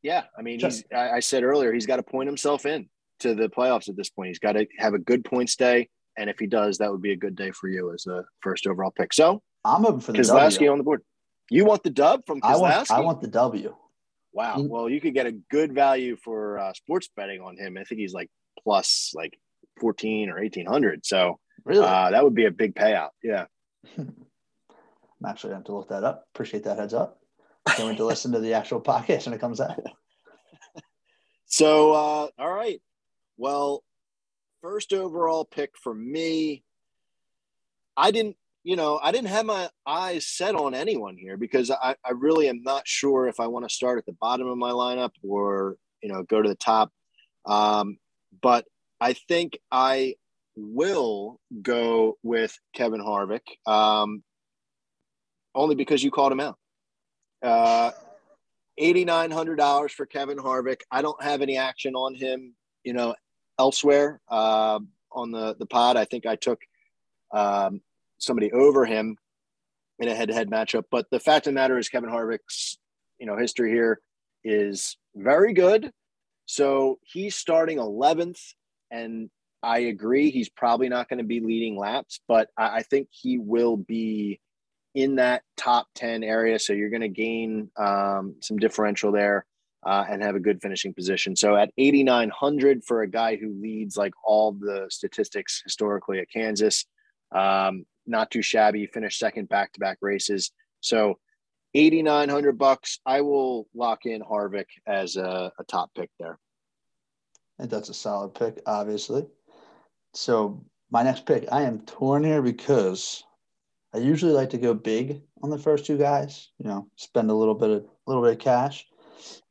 Yeah, I mean, Just, he's. I, I said earlier he's got to point himself in to the playoffs at this point. He's got to have a good points day, and if he does, that would be a good day for you as a first overall pick. So I'm hoping for the Keselowski W. on the board. You want the dub from Keselowski? I want, I want the W. Wow. Well, you could get a good value for uh, sports betting on him. I think he's like plus like 14 or 1800. So really, uh, that would be a big payout. Yeah. [LAUGHS] I'm actually going to have to look that up. Appreciate that heads up. Can't wait to listen to the actual [LAUGHS] podcast when it comes out. [LAUGHS] So, uh, all right. Well, first overall pick for me. I didn't you know, I didn't have my eyes set on anyone here because I, I really am not sure if I want to start at the bottom of my lineup or, you know, go to the top. Um, but I think I will go with Kevin Harvick, um, only because you called him out. Uh, $8,900 for Kevin Harvick. I don't have any action on him, you know, elsewhere uh, on the, the pod. I think I took um, somebody over him in a head-to-head matchup. But the fact of the matter is, Kevin Harvick's you know history here is very good. So he's starting 11th, and I agree he's probably not going to be leading laps, but I, I, think he will be in that top 10 area. So you're going to gain um, some differential there. Uh, and have a good finishing position. So at 8,900 for a guy who leads like all the statistics historically at Kansas, um, not too shabby. Finished second back to back races. So 8900 bucks. I will lock in Harvick as a, a top pick there. Think that's a solid pick, obviously. So my next pick, I am torn here because I usually like to go big on the first two guys, you know, spend a little bit of a little bit of cash,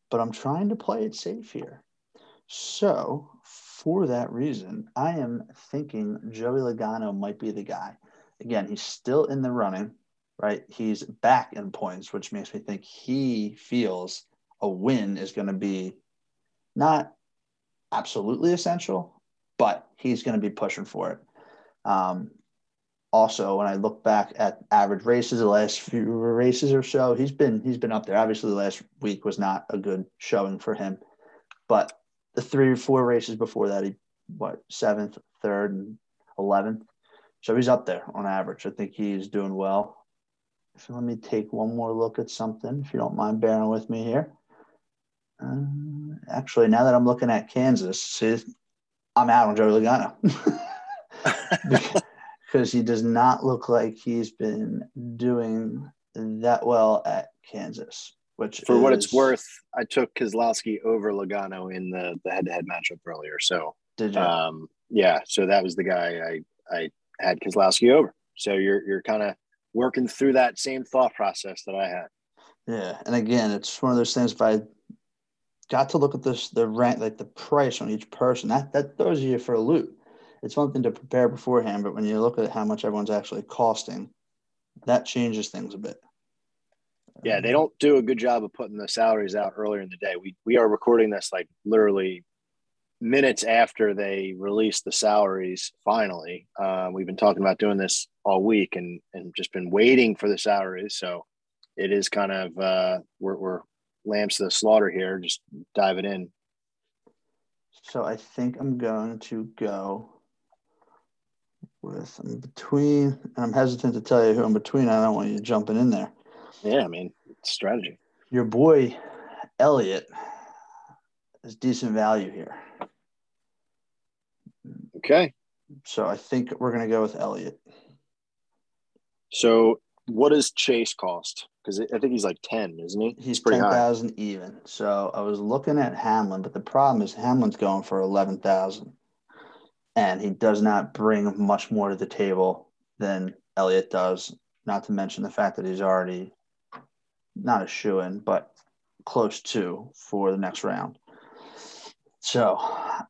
but I'm trying to play it safe here. So for that reason, I am thinking Joey Logano might be the guy again, he's still in the running, right? He's back in points, which makes me think he feels a win is going to be not absolutely essential, but he's going to be pushing for it. Um, also, when I look back at average races, the last few races or so, he's been he's been up there. Obviously, the last week was not a good showing for him, but the three or four races before that, he what seventh, third, and eleventh. So he's up there on average. I think he's doing well. So let me take one more look at something, if you don't mind bearing with me here. Uh, actually, now that I'm looking at Kansas, see, I'm out on Joey Logano [LAUGHS] because he does not look like he's been doing that well at Kansas. Which for is, what it's worth, I took Keselowski over Logano in the the head to head matchup earlier. So did you? Um, yeah, so that was the guy I I had Keselowski over. So you're you're kind of working through that same thought process that I had. Yeah, and again, it's one of those things. If I got to look at this, the rank, like the price on each person, that that throws you for a loop. It's one thing to prepare beforehand, but when you look at how much everyone's actually costing, that changes things a bit. Yeah, um, they don't do a good job of putting the salaries out earlier in the day. We we are recording this like literally minutes after they released the salaries finally uh, we've been talking about doing this all week and and just been waiting for the salaries. So it is kind of uh, we're, we're lambs to the slaughter here just dive it in. So i think i'm going to go with I'm between i'm hesitant to tell you who i'm between. I don't want you jumping in there. Yeah i mean strategy. Your boy Elliott is decent value here Okay. So I think we're going to go with Elliott. So what does Chase cost? Because I think he's like 10, isn't he? He's 10,000 even. So I was looking at Hamlin, but the problem is Hamlin's going for 11,000. And he does not bring much more to the table than Elliott does, not to mention the fact that he's already not a shoe in, but close to for the next round. So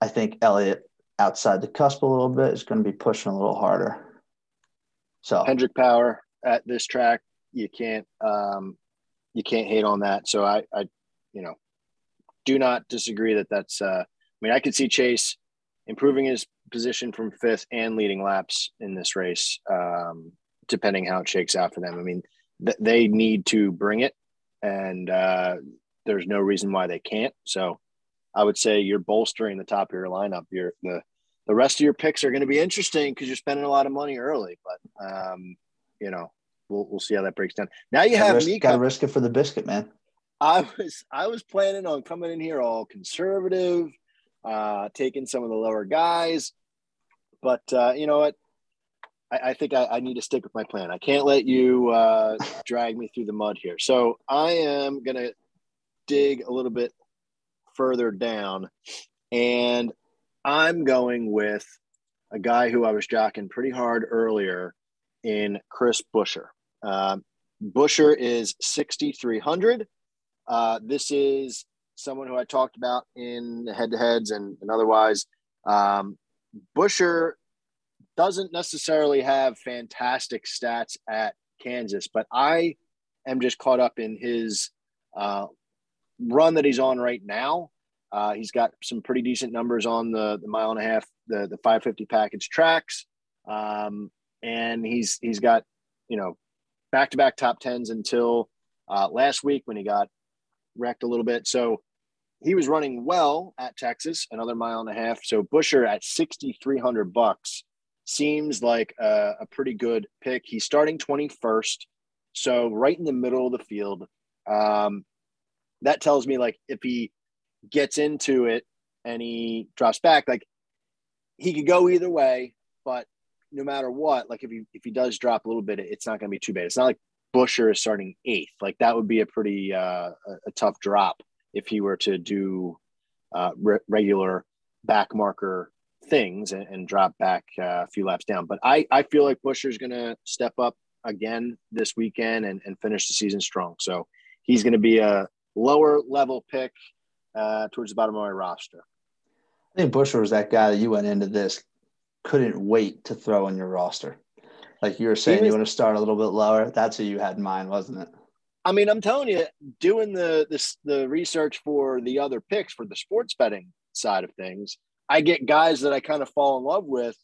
I think Elliott outside the cusp a little bit is going to be pushing a little harder. So Hendrick Power at this track, you can't um, you can't hate on that. So I, I, you know, do not disagree that that's. Uh, I mean, I could see Chase improving his position from fifth and leading laps in this race, um, depending how it shakes out for them. I mean, th- they need to bring it, and uh, there's no reason why they can't. So I would say you're bolstering the top of your lineup. You're the the rest of your picks are going to be interesting because you're spending a lot of money early. But um, you know, we'll we'll see how that breaks down. Now you have risk, me. Got to risk it for the biscuit, man. I was I was planning on coming in here all conservative, uh, taking some of the lower guys, but uh, you know what? I, I think I, I, need to stick with my plan. I can't let you uh, drag me through the mud here. So I am gonna dig a little bit further down. And I'm going with a guy who I was jocking pretty hard earlier in Chris Buescher. Um, Buescher is 6,300. Uh, this is someone who I talked about in head to heads and, and otherwise. Um, Buescher doesn't necessarily have fantastic stats at Kansas, but I am just caught up in his uh, run that he's on right now. Uh, he's got some pretty decent numbers on the, the mile and a half, the, the 550 package tracks. Um, and he's, he's got, you know, back to back top tens until uh, last week when he got wrecked a little bit. So he was running well at Texas, another mile and a half. So Buescher at 6,300 bucks seems like a, a, pretty good pick. He's starting 21st. So right in the middle of the field. Um, that tells me like if he gets into it and he drops back, like he could go either way, but no matter what, like if he if he does drop a little bit, it's not going to be too bad. It's not like Buescher is starting eighth. Like that would be a pretty uh, a, tough drop if he were to do uh, re- regular back marker things and, and drop back uh, a few laps down. But I I feel like Buescher's going to step up again this weekend and, and finish the season strong. So he's going to be a lower level pick uh, towards the bottom of my roster. I think Buescher was that guy that you went into this couldn't wait to throw in your roster. Like you were saying, was, you want to start a little bit lower. That's who you had in mind, wasn't it? I mean, I'm telling you, doing the this the research for the other picks for the sports betting side of things, I get guys that I kind of fall in love with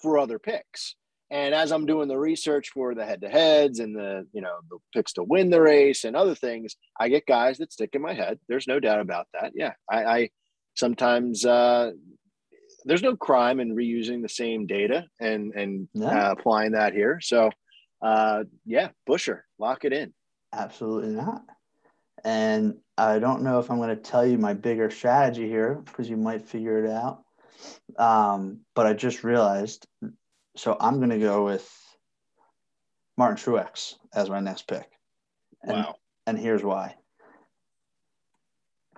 for other picks. And as I'm doing the research for the head to heads and the, you know, the picks to win the race and other things, I get guys that stick in my head. There's no doubt about that. Yeah. I, I sometimes, uh, there's no crime in reusing the same data and, and no. uh, applying that here. So, uh, yeah, Buescher, lock it in. Absolutely not. And I don't know if I'm going to tell you my bigger strategy here because you might figure it out. Um, but I just realized so I'm going to go with Martin Truex as my next pick. And, wow. And here's why.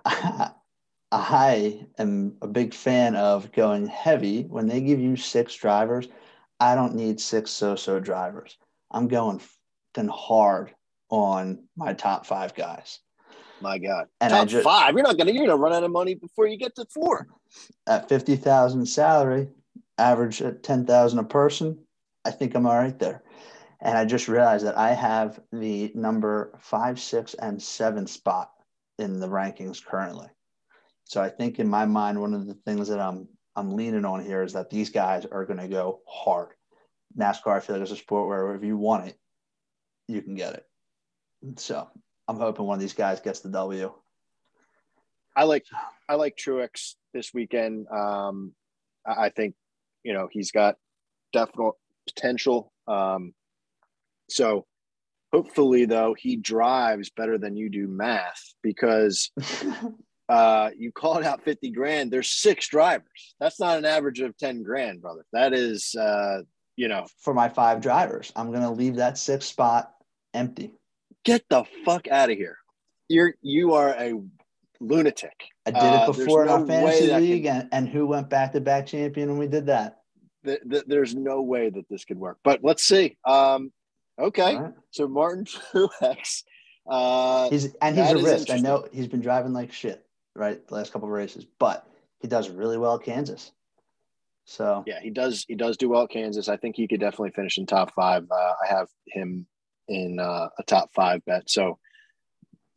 [LAUGHS] I am a big fan of going heavy. When they give you six drivers, I don't need six so-so drivers. I'm going then hard on my top five guys. My God, and top just, five. You're not gonna. You're gonna run out of money before you get to four. At fifty thousand salary, average at 10,000 a person, I think I'm all right there. And I just realized that I have the number five, six, and seven spot in the rankings currently. So I think in my mind, one of the things that I'm I'm leaning on here is that these guys are going to go hard. NASCAR, I feel like is a sport where if you want it, you can get it. So I'm hoping one of these guys gets the W. I like I like Truex this weekend. Um, I think you know, he's got definite potential. Um, so hopefully, though, he drives better than you do math because [LAUGHS] uh, you called out 50 grand. There's six drivers. That's not an average of 10 grand, brother. That is, uh, you know, for my five drivers, I'm going to leave that sixth spot empty. Get the fuck out of here. You're, you are a lunatic. I did it uh, before uh, in our fantasy league, can, and, and who went back to back champion when we did that? Th- th- there's no way that this could work. But let's see. Um, okay, right. so Martin [LAUGHS] Truex. Uh, he's and he's a risk. I know he's been driving like shit, right? The last couple of races, but he does really well at Kansas. So yeah, he does. He does do well at Kansas. I think he could definitely finish in top five. Uh, I have him in uh, a top five bet. So,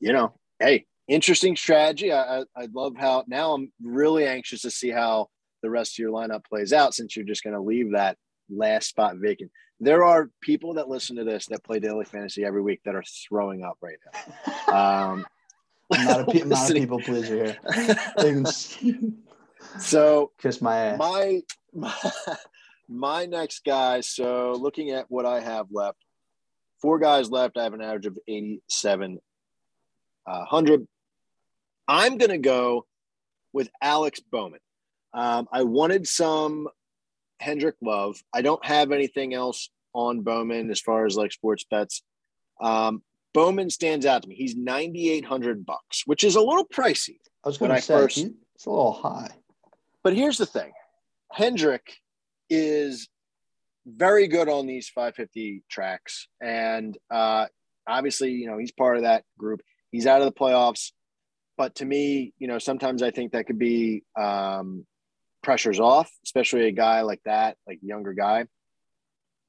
you know, hey, interesting strategy. I, I, I love how now I'm really anxious to see how the rest of your lineup plays out since you're just going to leave that last spot vacant. There are people that listen to this that play daily fantasy every week that are throwing up right now. Um, I'm [LAUGHS] not a, pe- not a people pleaser here. [LAUGHS] so kiss my ass. My, my my next guy. So looking at what I have left, four guys left. I have an average of eighty-seven uh, hundred. I'm going to go with Alex Bowman. Um, I wanted some Hendrick Love. I don't have anything else on Bowman as far as like sports bets. Um, Bowman stands out to me. He's 9,800 bucks, which is a little pricey. I was going to say first, it's a little high. But here's the thing Hendrick is very good on these 550 tracks. And uh, obviously, you know, he's part of that group. He's out of the playoffs. But to me, you know, sometimes I think that could be um, pressures off, especially a guy like that, like younger guy.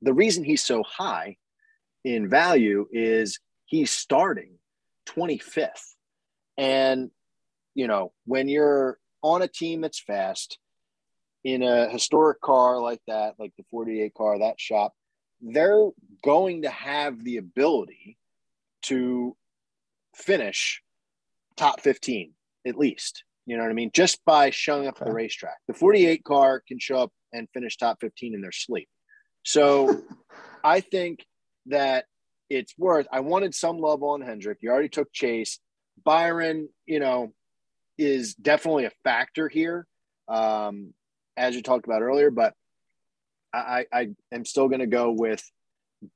The reason he's so high in value is he's starting 25th. And, you know, when you're on a team that's fast in a historic car like that, like the 48 car, that shop, they're going to have the ability to finish top 15 at least. You know what I mean? Just by showing up okay. at the racetrack. The 48 car can show up and finish top 15 in their sleep. So [LAUGHS] I think that it's worth I wanted some love on Hendrick. You already took Chase. Byron, you know, is definitely a factor here, um, as you talked about earlier, but I, I am still going to go with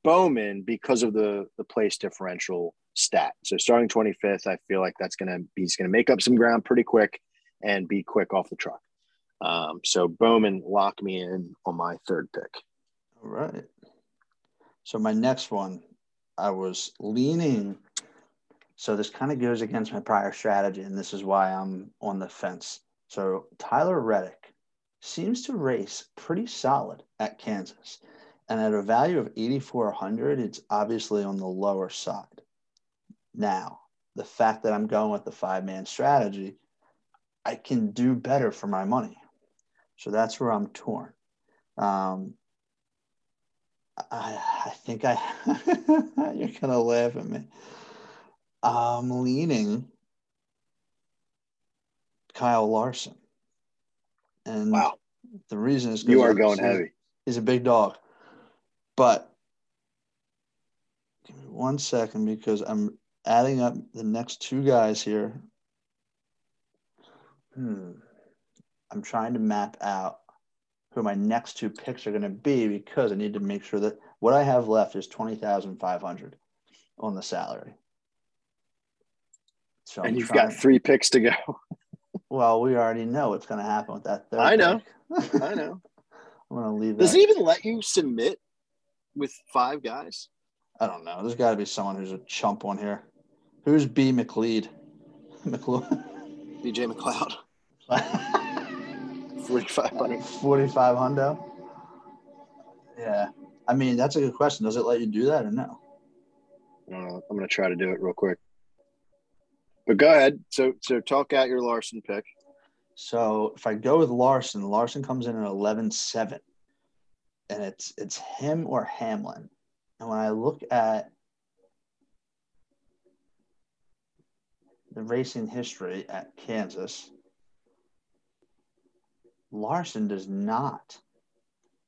Bowman because of the the place differential stat. So starting 25th, I feel like that's going to be he's going to make up some ground pretty quick and be quick off the truck. Um, so Bowman lock me in on my third pick. All right. So my next one, I was leaning. So this kind of goes against my prior strategy, and this is why I'm on the fence. So Tyler Reddick seems to race pretty solid at Kansas. And at a value of 8,400, it's obviously on the lower side. Now, the fact that I'm going with the five man strategy, I can do better for my money. So that's where I'm torn. Um, I, I think I, [LAUGHS] you're to laugh at me. I'm leaning Kyle Larson. And wow. the reason is you are going heavy. He's a big dog. But give me one second because I'm adding up the next two guys here. Hmm. I'm trying to map out who my next two picks are going to be because I need to make sure that what I have left is twenty thousand five hundred on the salary. So and I'm you've got three picks to go. [LAUGHS] well, we already know what's going to happen with that. I know. [LAUGHS] I know. I'm going to leave. Does it even let you submit with five guys? I don't know. There's got to be someone who's a chump on here. Who's B McLeod? [LAUGHS] McLeod. BJ McLeod. [LAUGHS] 4500 45 hundo? Yeah. I mean that's a good question. Does it let you do that or no? Uh, i'm going to try to do it real quick. But go ahead. So so talk out your larson pick. So if i go with larson larson comes in at 11-7 and it's it's him or hamlin and when i look at the racing history at kansas Larson does not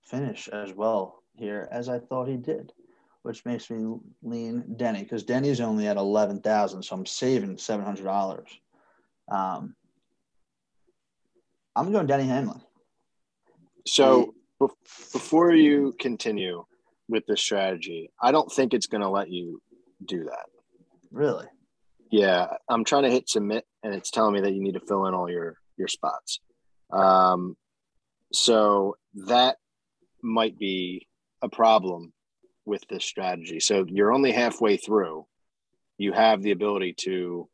finish as well here as I thought he did, which makes me lean Denny because Denny's only at eleven thousand, so I'm saving seven hundred dollars. Um, I'm going Denny Hamlin. So he, before you continue with this strategy, I don't think it's going to let you do that. Really? Yeah, I'm trying to hit submit, and it's telling me that you need to fill in all your your spots. Um, so that might be a problem with this strategy. So you're only halfway through. You have the ability to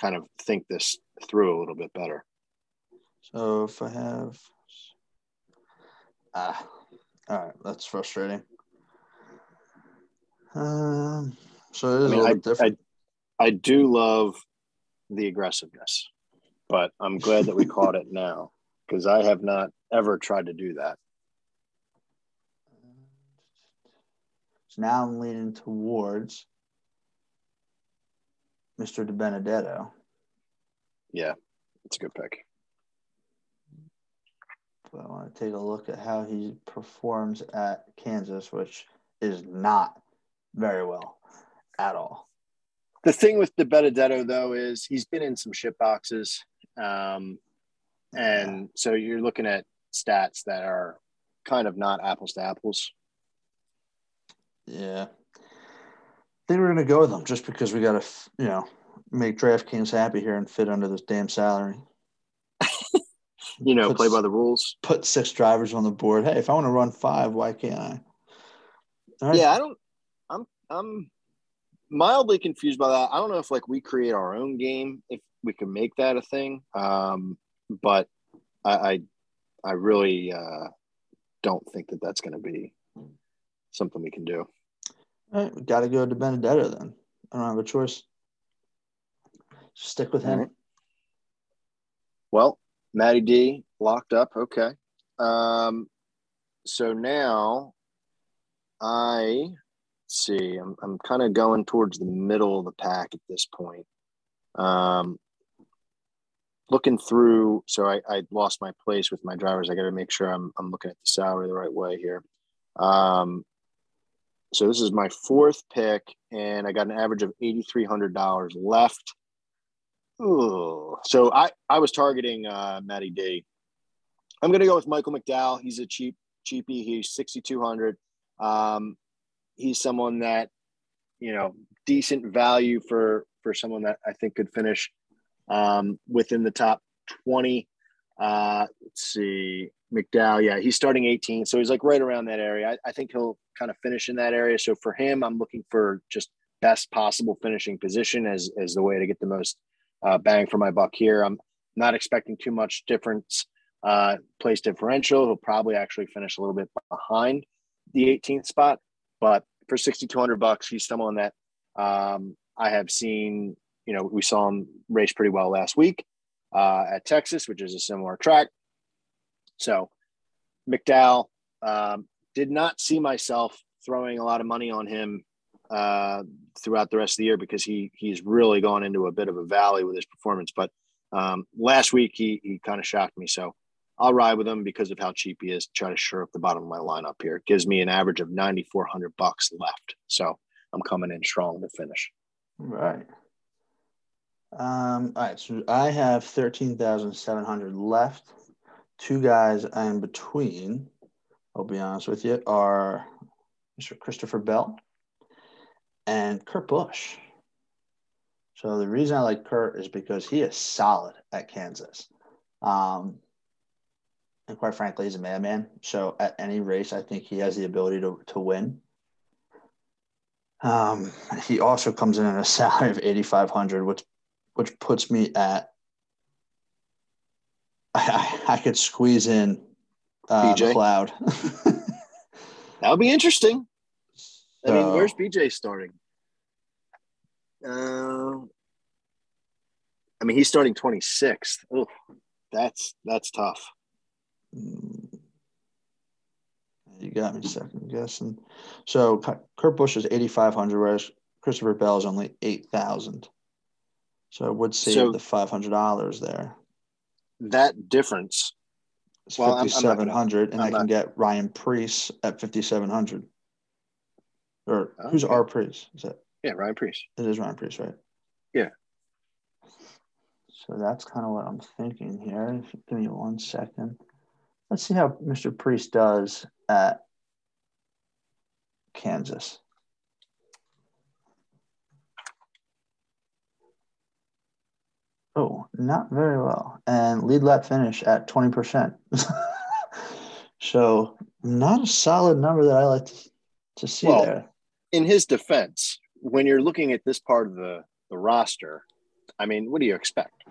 kind of think this through a little bit better. So if I have, ah, all right, that's frustrating. Um, so it is I mean, a little I, different. I, I do love the aggressiveness, but I'm glad that we caught it now because I have not ever tried to do that. So now I'm leaning towards Mr. DiBenedetto. Yeah, it's a good pick. But I want to take a look at how he performs at Kansas, which is not very well at all. The thing with DiBenedetto, though, is he's been in some shit boxes. Um, and so you're looking at stats that are kind of not apples to apples. Yeah. Think we're going to go with them just because we got to, you know, make DraftKings happy here and fit under this damn salary. [LAUGHS] you know, put, play by the rules. Put six drivers on the board. Hey, if I want to run five, why can't I? Right. Yeah, I don't. I'm mildly confused by that. I don't know if like we create our own game if we can make that a thing. Um, but I I, I really uh, don't think that that's going to be something we can do. All right, we got to go to Benedetto then. I don't have a choice. Stick with him. Right. Well, Matty D locked up. Okay. Um, so now I see. I'm I'm kind of going towards the middle of the pack at this point. Um, looking through. So I, I lost my place with my drivers. I got to make sure I'm I'm looking at the salary the right way here. Um, so this is my fourth pick, and I got an average of eighty three hundred dollars left. Ooh. So I I was targeting uh, Matty D. I'm gonna go with Michael McDowell. He's a cheap cheapie. He's sixty two hundred. Um, he's someone that you know decent value for for someone that I think could finish um, within the top twenty. Uh, let's see, McDowell. Yeah, he's starting 18, so he's like right around that area. I, I think he'll kind of finish in that area. So for him, I'm looking for just best possible finishing position as as the way to get the most uh, bang for my buck here. I'm not expecting too much difference uh, place differential. He'll probably actually finish a little bit behind the 18th spot, but for 6,200 bucks, he's someone that um, I have seen. You know, we saw him race pretty well last week uh, at Texas, which is a similar track. So McDowell um, did not see myself throwing a lot of money on him uh, throughout the rest of the year because he he's really gone into a bit of a valley with his performance. But um, last week he he kind of shocked me. So I'll ride with him because of how cheap he is. Try to shore up the bottom of my lineup here. It gives me an average of ninety four hundred bucks left. So I'm coming in strong to finish. Right. Um, all right, so I have thirteen thousand seven hundred left. Two guys I'm between, I'll be honest with you, are Mr. Christopher Bell and Kurt Busch. So the reason I like Kurt is because he is solid at Kansas. Um, and quite frankly, he's a madman. So at any race, I think he has the ability to, to win. Um, he also comes in at a [LAUGHS] salary of 8,500, which, which puts me at, [LAUGHS] I, I could squeeze in uh, BJ? Cloud. [LAUGHS] That would be interesting. I mean, where's BJ starting? Uh, I mean, he's starting 26th. Oh, that's that's tough. Mm. You got me second guessing. So Kurt Busch is 8,500, whereas Christopher Bell is only 8,000. So it would save So- the $500 there. That difference. It's Well, I'm- I'm not gonna- 5,700, and I'm I can not- get Ryan Preece at 5,700. Or who's Okay. R Preece? Is that Yeah, Ryan Preece. it is Ryan Preece, right? Yeah. So that's kind of what I'm thinking here. Give me one second. Let's see how Mr. Preece does at Kansas. Oh, not very well. And lead lap finish at 20%. [LAUGHS] so not a solid number that I like to, to see Well, there. In his defense, when you're looking at this part of the the roster, I mean, what do you expect?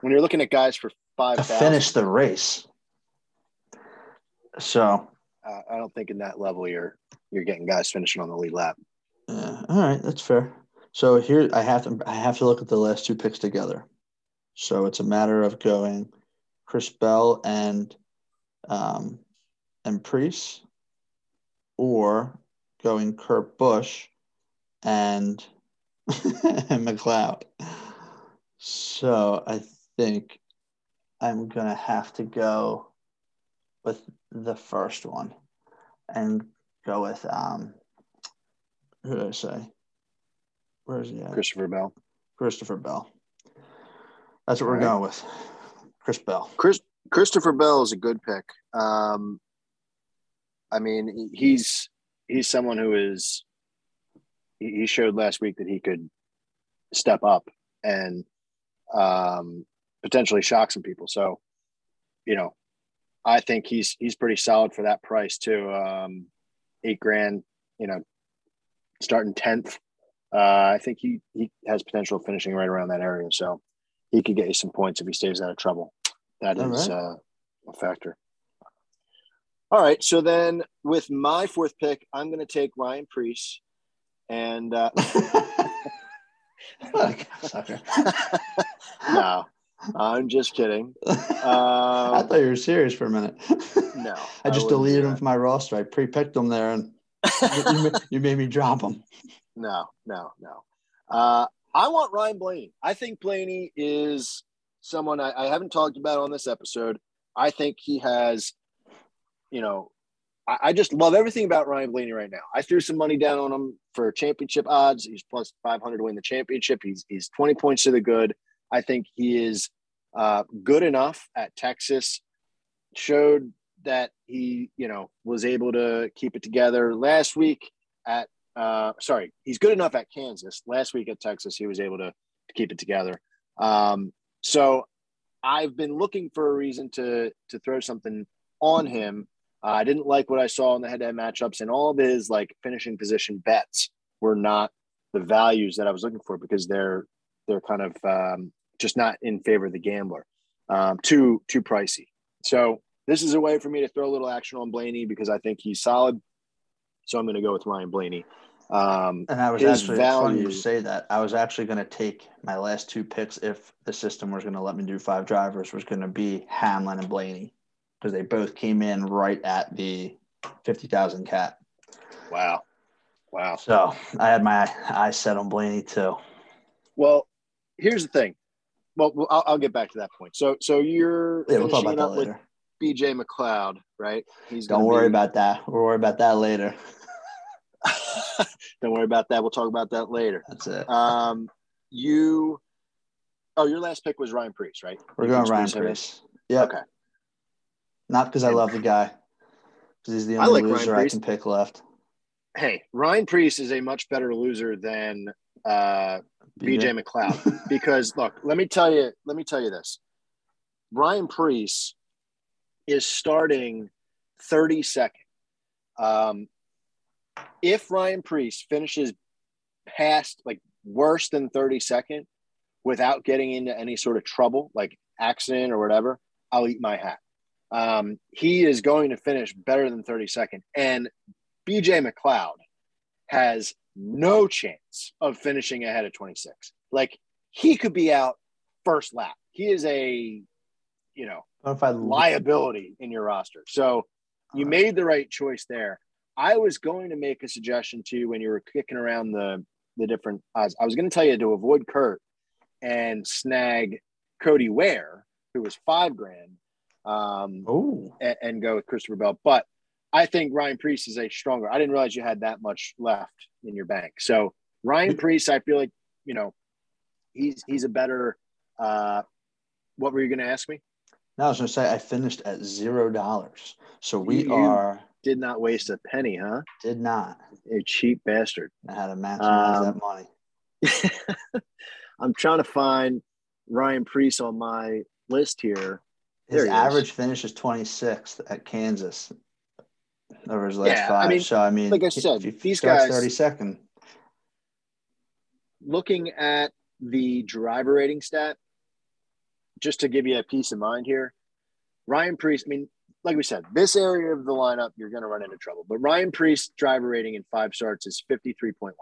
When you're looking at guys for five To finish the race. So uh, I don't think in that level you're you're getting guys finishing on the lead lap. Yeah, all right, that's fair. So here I have to I have to look at the last two picks together. So it's a matter of going Chris Bell and um and Preece or going Kurt Busch and [LAUGHS] and McLeod. So I think I'm gonna have to go with the first one and go with um who did I say? Where is he at? Christopher Bell. Christopher Bell. That's what we're All right. going with. Chris Bell. Chris Christopher Bell is a good pick. Um, I mean, he's he's someone who is he he showed last week that he could step up and um, potentially shock some people. So, you know, I think he's he's pretty solid for that price too. Um, eight grand you know, starting tenth. Uh, I think he he has potential finishing right around that area, so he could get you some points if he stays out of trouble. That All is right. uh, a factor. All right, so then with my fourth pick, I'm going to take Ryan Preece, and uh, [LAUGHS] [LAUGHS] [LAUGHS] no, I'm just kidding. [LAUGHS] I Um, thought you were serious for a minute. no, [LAUGHS] I just wouldn't deleted him that. from my roster. I pre-picked him there, and you, you you made me drop him. [LAUGHS] No, no, no. Uh, I want Ryan Blaney. I think Blaney is someone I, I haven't talked about on this episode. I think he has, you know, I, I just love everything about Ryan Blaney right now. I threw some money down on him for championship odds. He's plus 500 to win the championship. He's, he's 20 points to the good. I think he is uh, good enough at Texas, showed that he, you know, was able to keep it together last week at uh, sorry, he's good enough at Kansas. Last week at Texas, he was able to, to keep it together. Um, so I've been looking for a reason to to throw something on him. Uh, I didn't like what I saw in the head-to-head matchups, and all of his like finishing position bets were not the values that I was looking for because they're they're kind of um, just not in favor of the gambler. Um, too too pricey. So this is a way for me to throw a little action on Blaney because I think he's solid. So I'm going to go with Ryan Blaney. Um, And I was actually it's funny you say that. I was actually going to take my last two picks if the system was going to let me do five drivers was going to be Hamlin and Blaney because they both came in right at the fifty thousand cap. Wow, wow. So I had my eyes set on Blaney too. Well, here's the thing. Well, well, I'll, I'll get back to that point. So, so you're Yeah, we'll talk about that later. BJ McLeod, right? He's Don't worry be- about that. We'll worry about that later. [LAUGHS] Don't worry about that. We'll talk about that later. That's it. Um, you. Oh, your last pick was Ryan Preece, right? We're going Ryan in. Preece. Yep. Okay. Not because I love the guy, because he's the I only like loser I can pick left. Hey, Ryan Preece is a much better loser than uh, BJ McLeod [LAUGHS] because look, let me tell you, let me tell you this. Ryan Preece is starting 32nd. Um, if Ryan Preece finishes past like worse than 32nd without getting into any sort of trouble, like accident or whatever, I'll eat my hat. Um, he is going to finish better than 32nd. And BJ McLeod has no chance of finishing ahead of 26. Like he could be out first lap. He is a, you know, I liability in your roster. So you made the right choice there. I was going to make a suggestion to you when you were kicking around the the different odds. I was going to tell you to avoid Kurt and snag Cody Ware, who was five grand, um, and, and go with Christopher Bell. But I think Ryan Preece is a stronger. I didn't realize you had that much left in your bank. So Ryan Preece, I feel like you know, he's he's a better. Uh, what were you going to ask me? no, I was going to say I finished at zero dollars. So we You- are Did not waste a penny, huh? did not. You cheap bastard. I had to maximize Um, that money. [LAUGHS] I'm trying to find Ryan Preece on my list here. His he is. average finish is 26th at Kansas over his last Yeah, I five. mean, so I mean, like I said, if he these guys- 32nd. Looking at the driver rating stat, just to give you a peace of mind here, Ryan Preece, I mean, like we said, this area of the lineup, you're going to run into trouble. But Ryan Preece's driver rating in five starts is 53.1.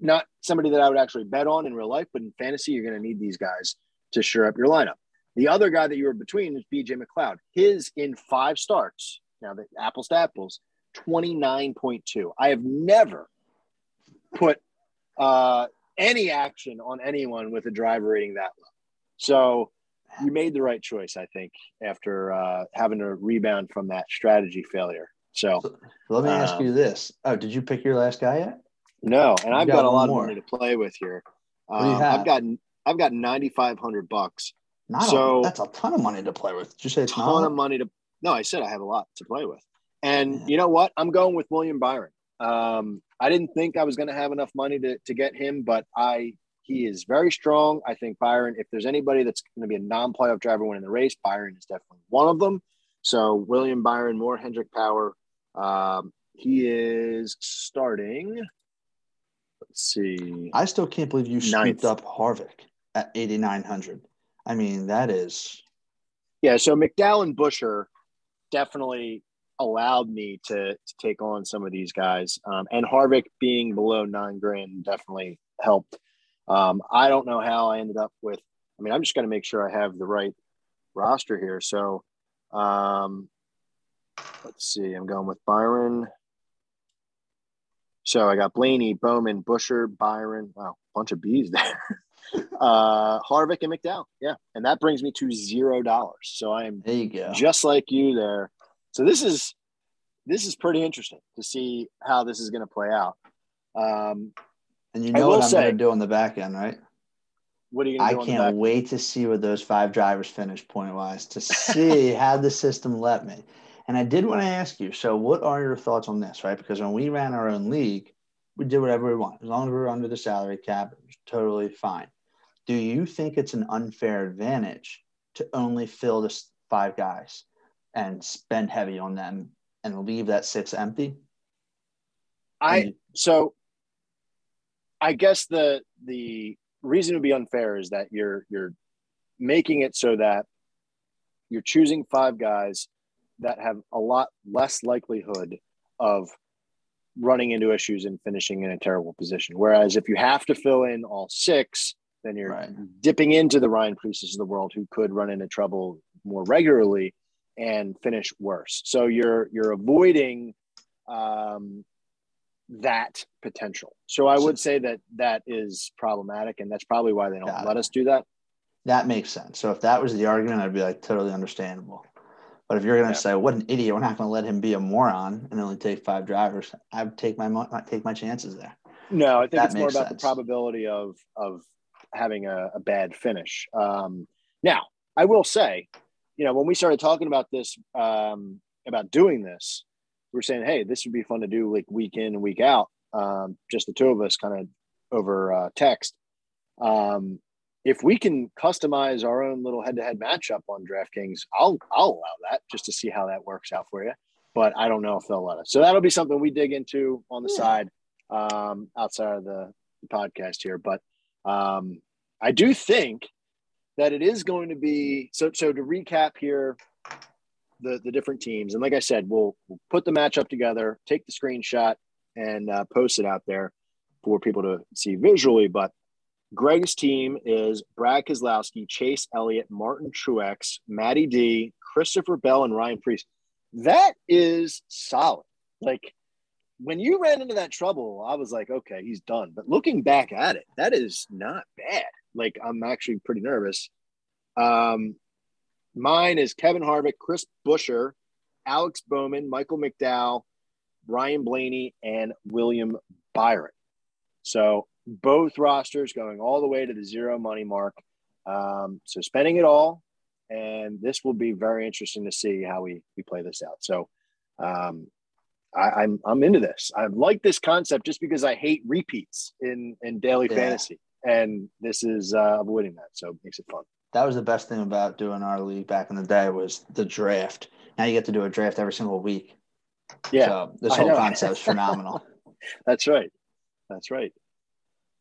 Not somebody that I would actually bet on in real life, but in fantasy, you're going to need these guys to shore up your lineup. The other guy that you were between is BJ McLeod. His in five starts, now the apples to apples, 29.2. I have never put uh, any action on anyone with a driver rating that low. So you made the right choice, I think, after uh, having to rebound from that strategy failure. So So let me ask Um, you this. Oh, did you pick your last guy yet? no, and You I've got got, a lot more. of money to play with here. What do you Um? I've got I've got ninety five hundred bucks. Not So- a, that's a ton of money to play with. Did you say it's ton not? of money to no i said i have a lot to play with and you know what i'm going with william byron um, i didn't think i was going to have enough money to, to get him but i he is very strong i think byron if there's anybody that's going to be a non-playoff driver winning the race byron is definitely one of them so william byron more hendrick power um, he is starting. Let's see. I still can't believe you scooped up Harvick at 8,900. I mean, that is Yeah, so McDowell and Buescher definitely allowed me to, to take on some of these guys. Um, and Harvick being below nine grand definitely helped. Um, I don't know how I ended up with, I mean, I'm just going to make sure I have the right roster here. So um, let's see, I'm going with Byron. So I got Blaney, Bowman, Buescher, Byron. Wow, bunch of bees there. [LAUGHS] uh, Harvick and McDowell. Yeah. And that brings me to zero dollars. So I am there you go. just like you there. So this is this is pretty interesting to see how this is going to play out. Um, and you know what I'm going to do on the back end, right? what are you going I to do on can't wait to see where those five drivers finish point wise to see [LAUGHS] how the system let me. And I did want to ask you so, what are your thoughts on this, right? Because when we ran our own league, we did whatever we want. As long as we're under the salary cap, it was totally fine. Do you think it's an unfair advantage to only fill this five guys and spend heavy on them and leave that six empty? I so I guess the the reason it would be unfair is that you're you're making it so that you're choosing five guys that have a lot less likelihood of running into issues and finishing in a terrible position. Whereas if you have to fill in all six, then you're Right. dipping into the Ryan Preeces of the world who could run into trouble more regularly and finish worse. So you're you're avoiding um, that potential. So I would say that that is problematic, and that's probably why they don't Got let it. us do that. That makes sense. So if that was the argument, I'd be like totally understandable. But if you're going to Yeah. say, "What an idiot! We're not going to let him be a moron and only take five drivers," I'd take my not take my chances there. No, I think That it's more about sense. the probability of of having a, a bad finish. Um, now, I will say, you know, when we started talking about this, um, about doing this, we are saying, hey, this would be fun to do like week in and week out, um, just the two of us, kind of over uh, text. Um, if we can customize our own little head-to-head matchup on DraftKings, I'll I'll allow that just to see how that works out for you. But I don't know if they'll let us. So that'll be something we dig into on the Yeah. side um, outside of the podcast here. But um, I do think that it is going to be so. So to recap here, the the different teams, and like I said, we'll, we'll put the matchup together, take the screenshot, and uh, post it out there for people to see visually. But Greg's team is Brad Keselowski, Chase Elliott, Martin Truex, Matty D, Christopher Bell, and Ryan Preece. That is solid. Like when you ran into that trouble, I was like, okay, he's done. But looking back at it, that is not bad. Like I'm actually pretty nervous. Um, mine is Kevin Harvick, Chris Buescher, Alex Bowman, Michael McDowell, Ryan Blaney, and William Byron. So both rosters going all the way to the zero money mark. Um, so spending it all, and this will be very interesting to see how we we play this out. So um, I, I'm I'm into this. I like this concept just because I hate repeats in in daily Yeah. fantasy, and this is uh, avoiding that, so it makes it fun. That was the best thing about doing our league back in the day was the draft. Now you get to do a draft every single week. Yeah, So this whole concept is [LAUGHS] phenomenal. That's right. That's right.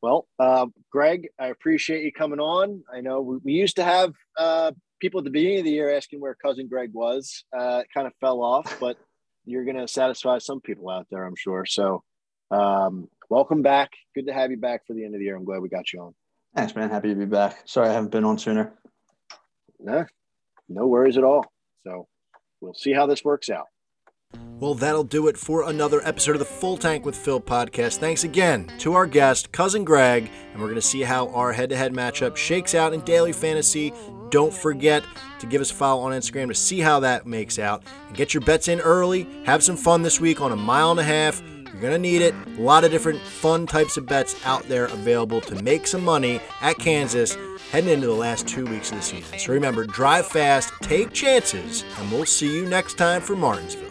Well, uh, Greg, I appreciate you coming on. I know we, we used to have uh, people at the beginning of the year asking where cousin Greg was. Uh, it kind of fell off, [LAUGHS] but you're going to satisfy some people out there, I'm sure. So, um, welcome back. Good to have you back for the end of the year. I'm glad we got you on. Thanks, man. Happy to be back. Sorry I haven't been on sooner. Nah, no worries at all. So, we'll see how this works out. Well, that'll do it for another episode of the Full Tank with Phil podcast. Thanks again to our guest, Cousin Greg, and we're going to see how our head to head matchup shakes out in daily fantasy. Don't forget to give us a follow on Instagram to see how that makes out. And get your bets in early. Have some fun this week on a mile and a half. You're going to need it. A lot of different fun types of bets out there available to make some money at Kansas heading into the last two weeks of the season. So remember, drive fast, take chances, and we'll see you next time for Martinsville.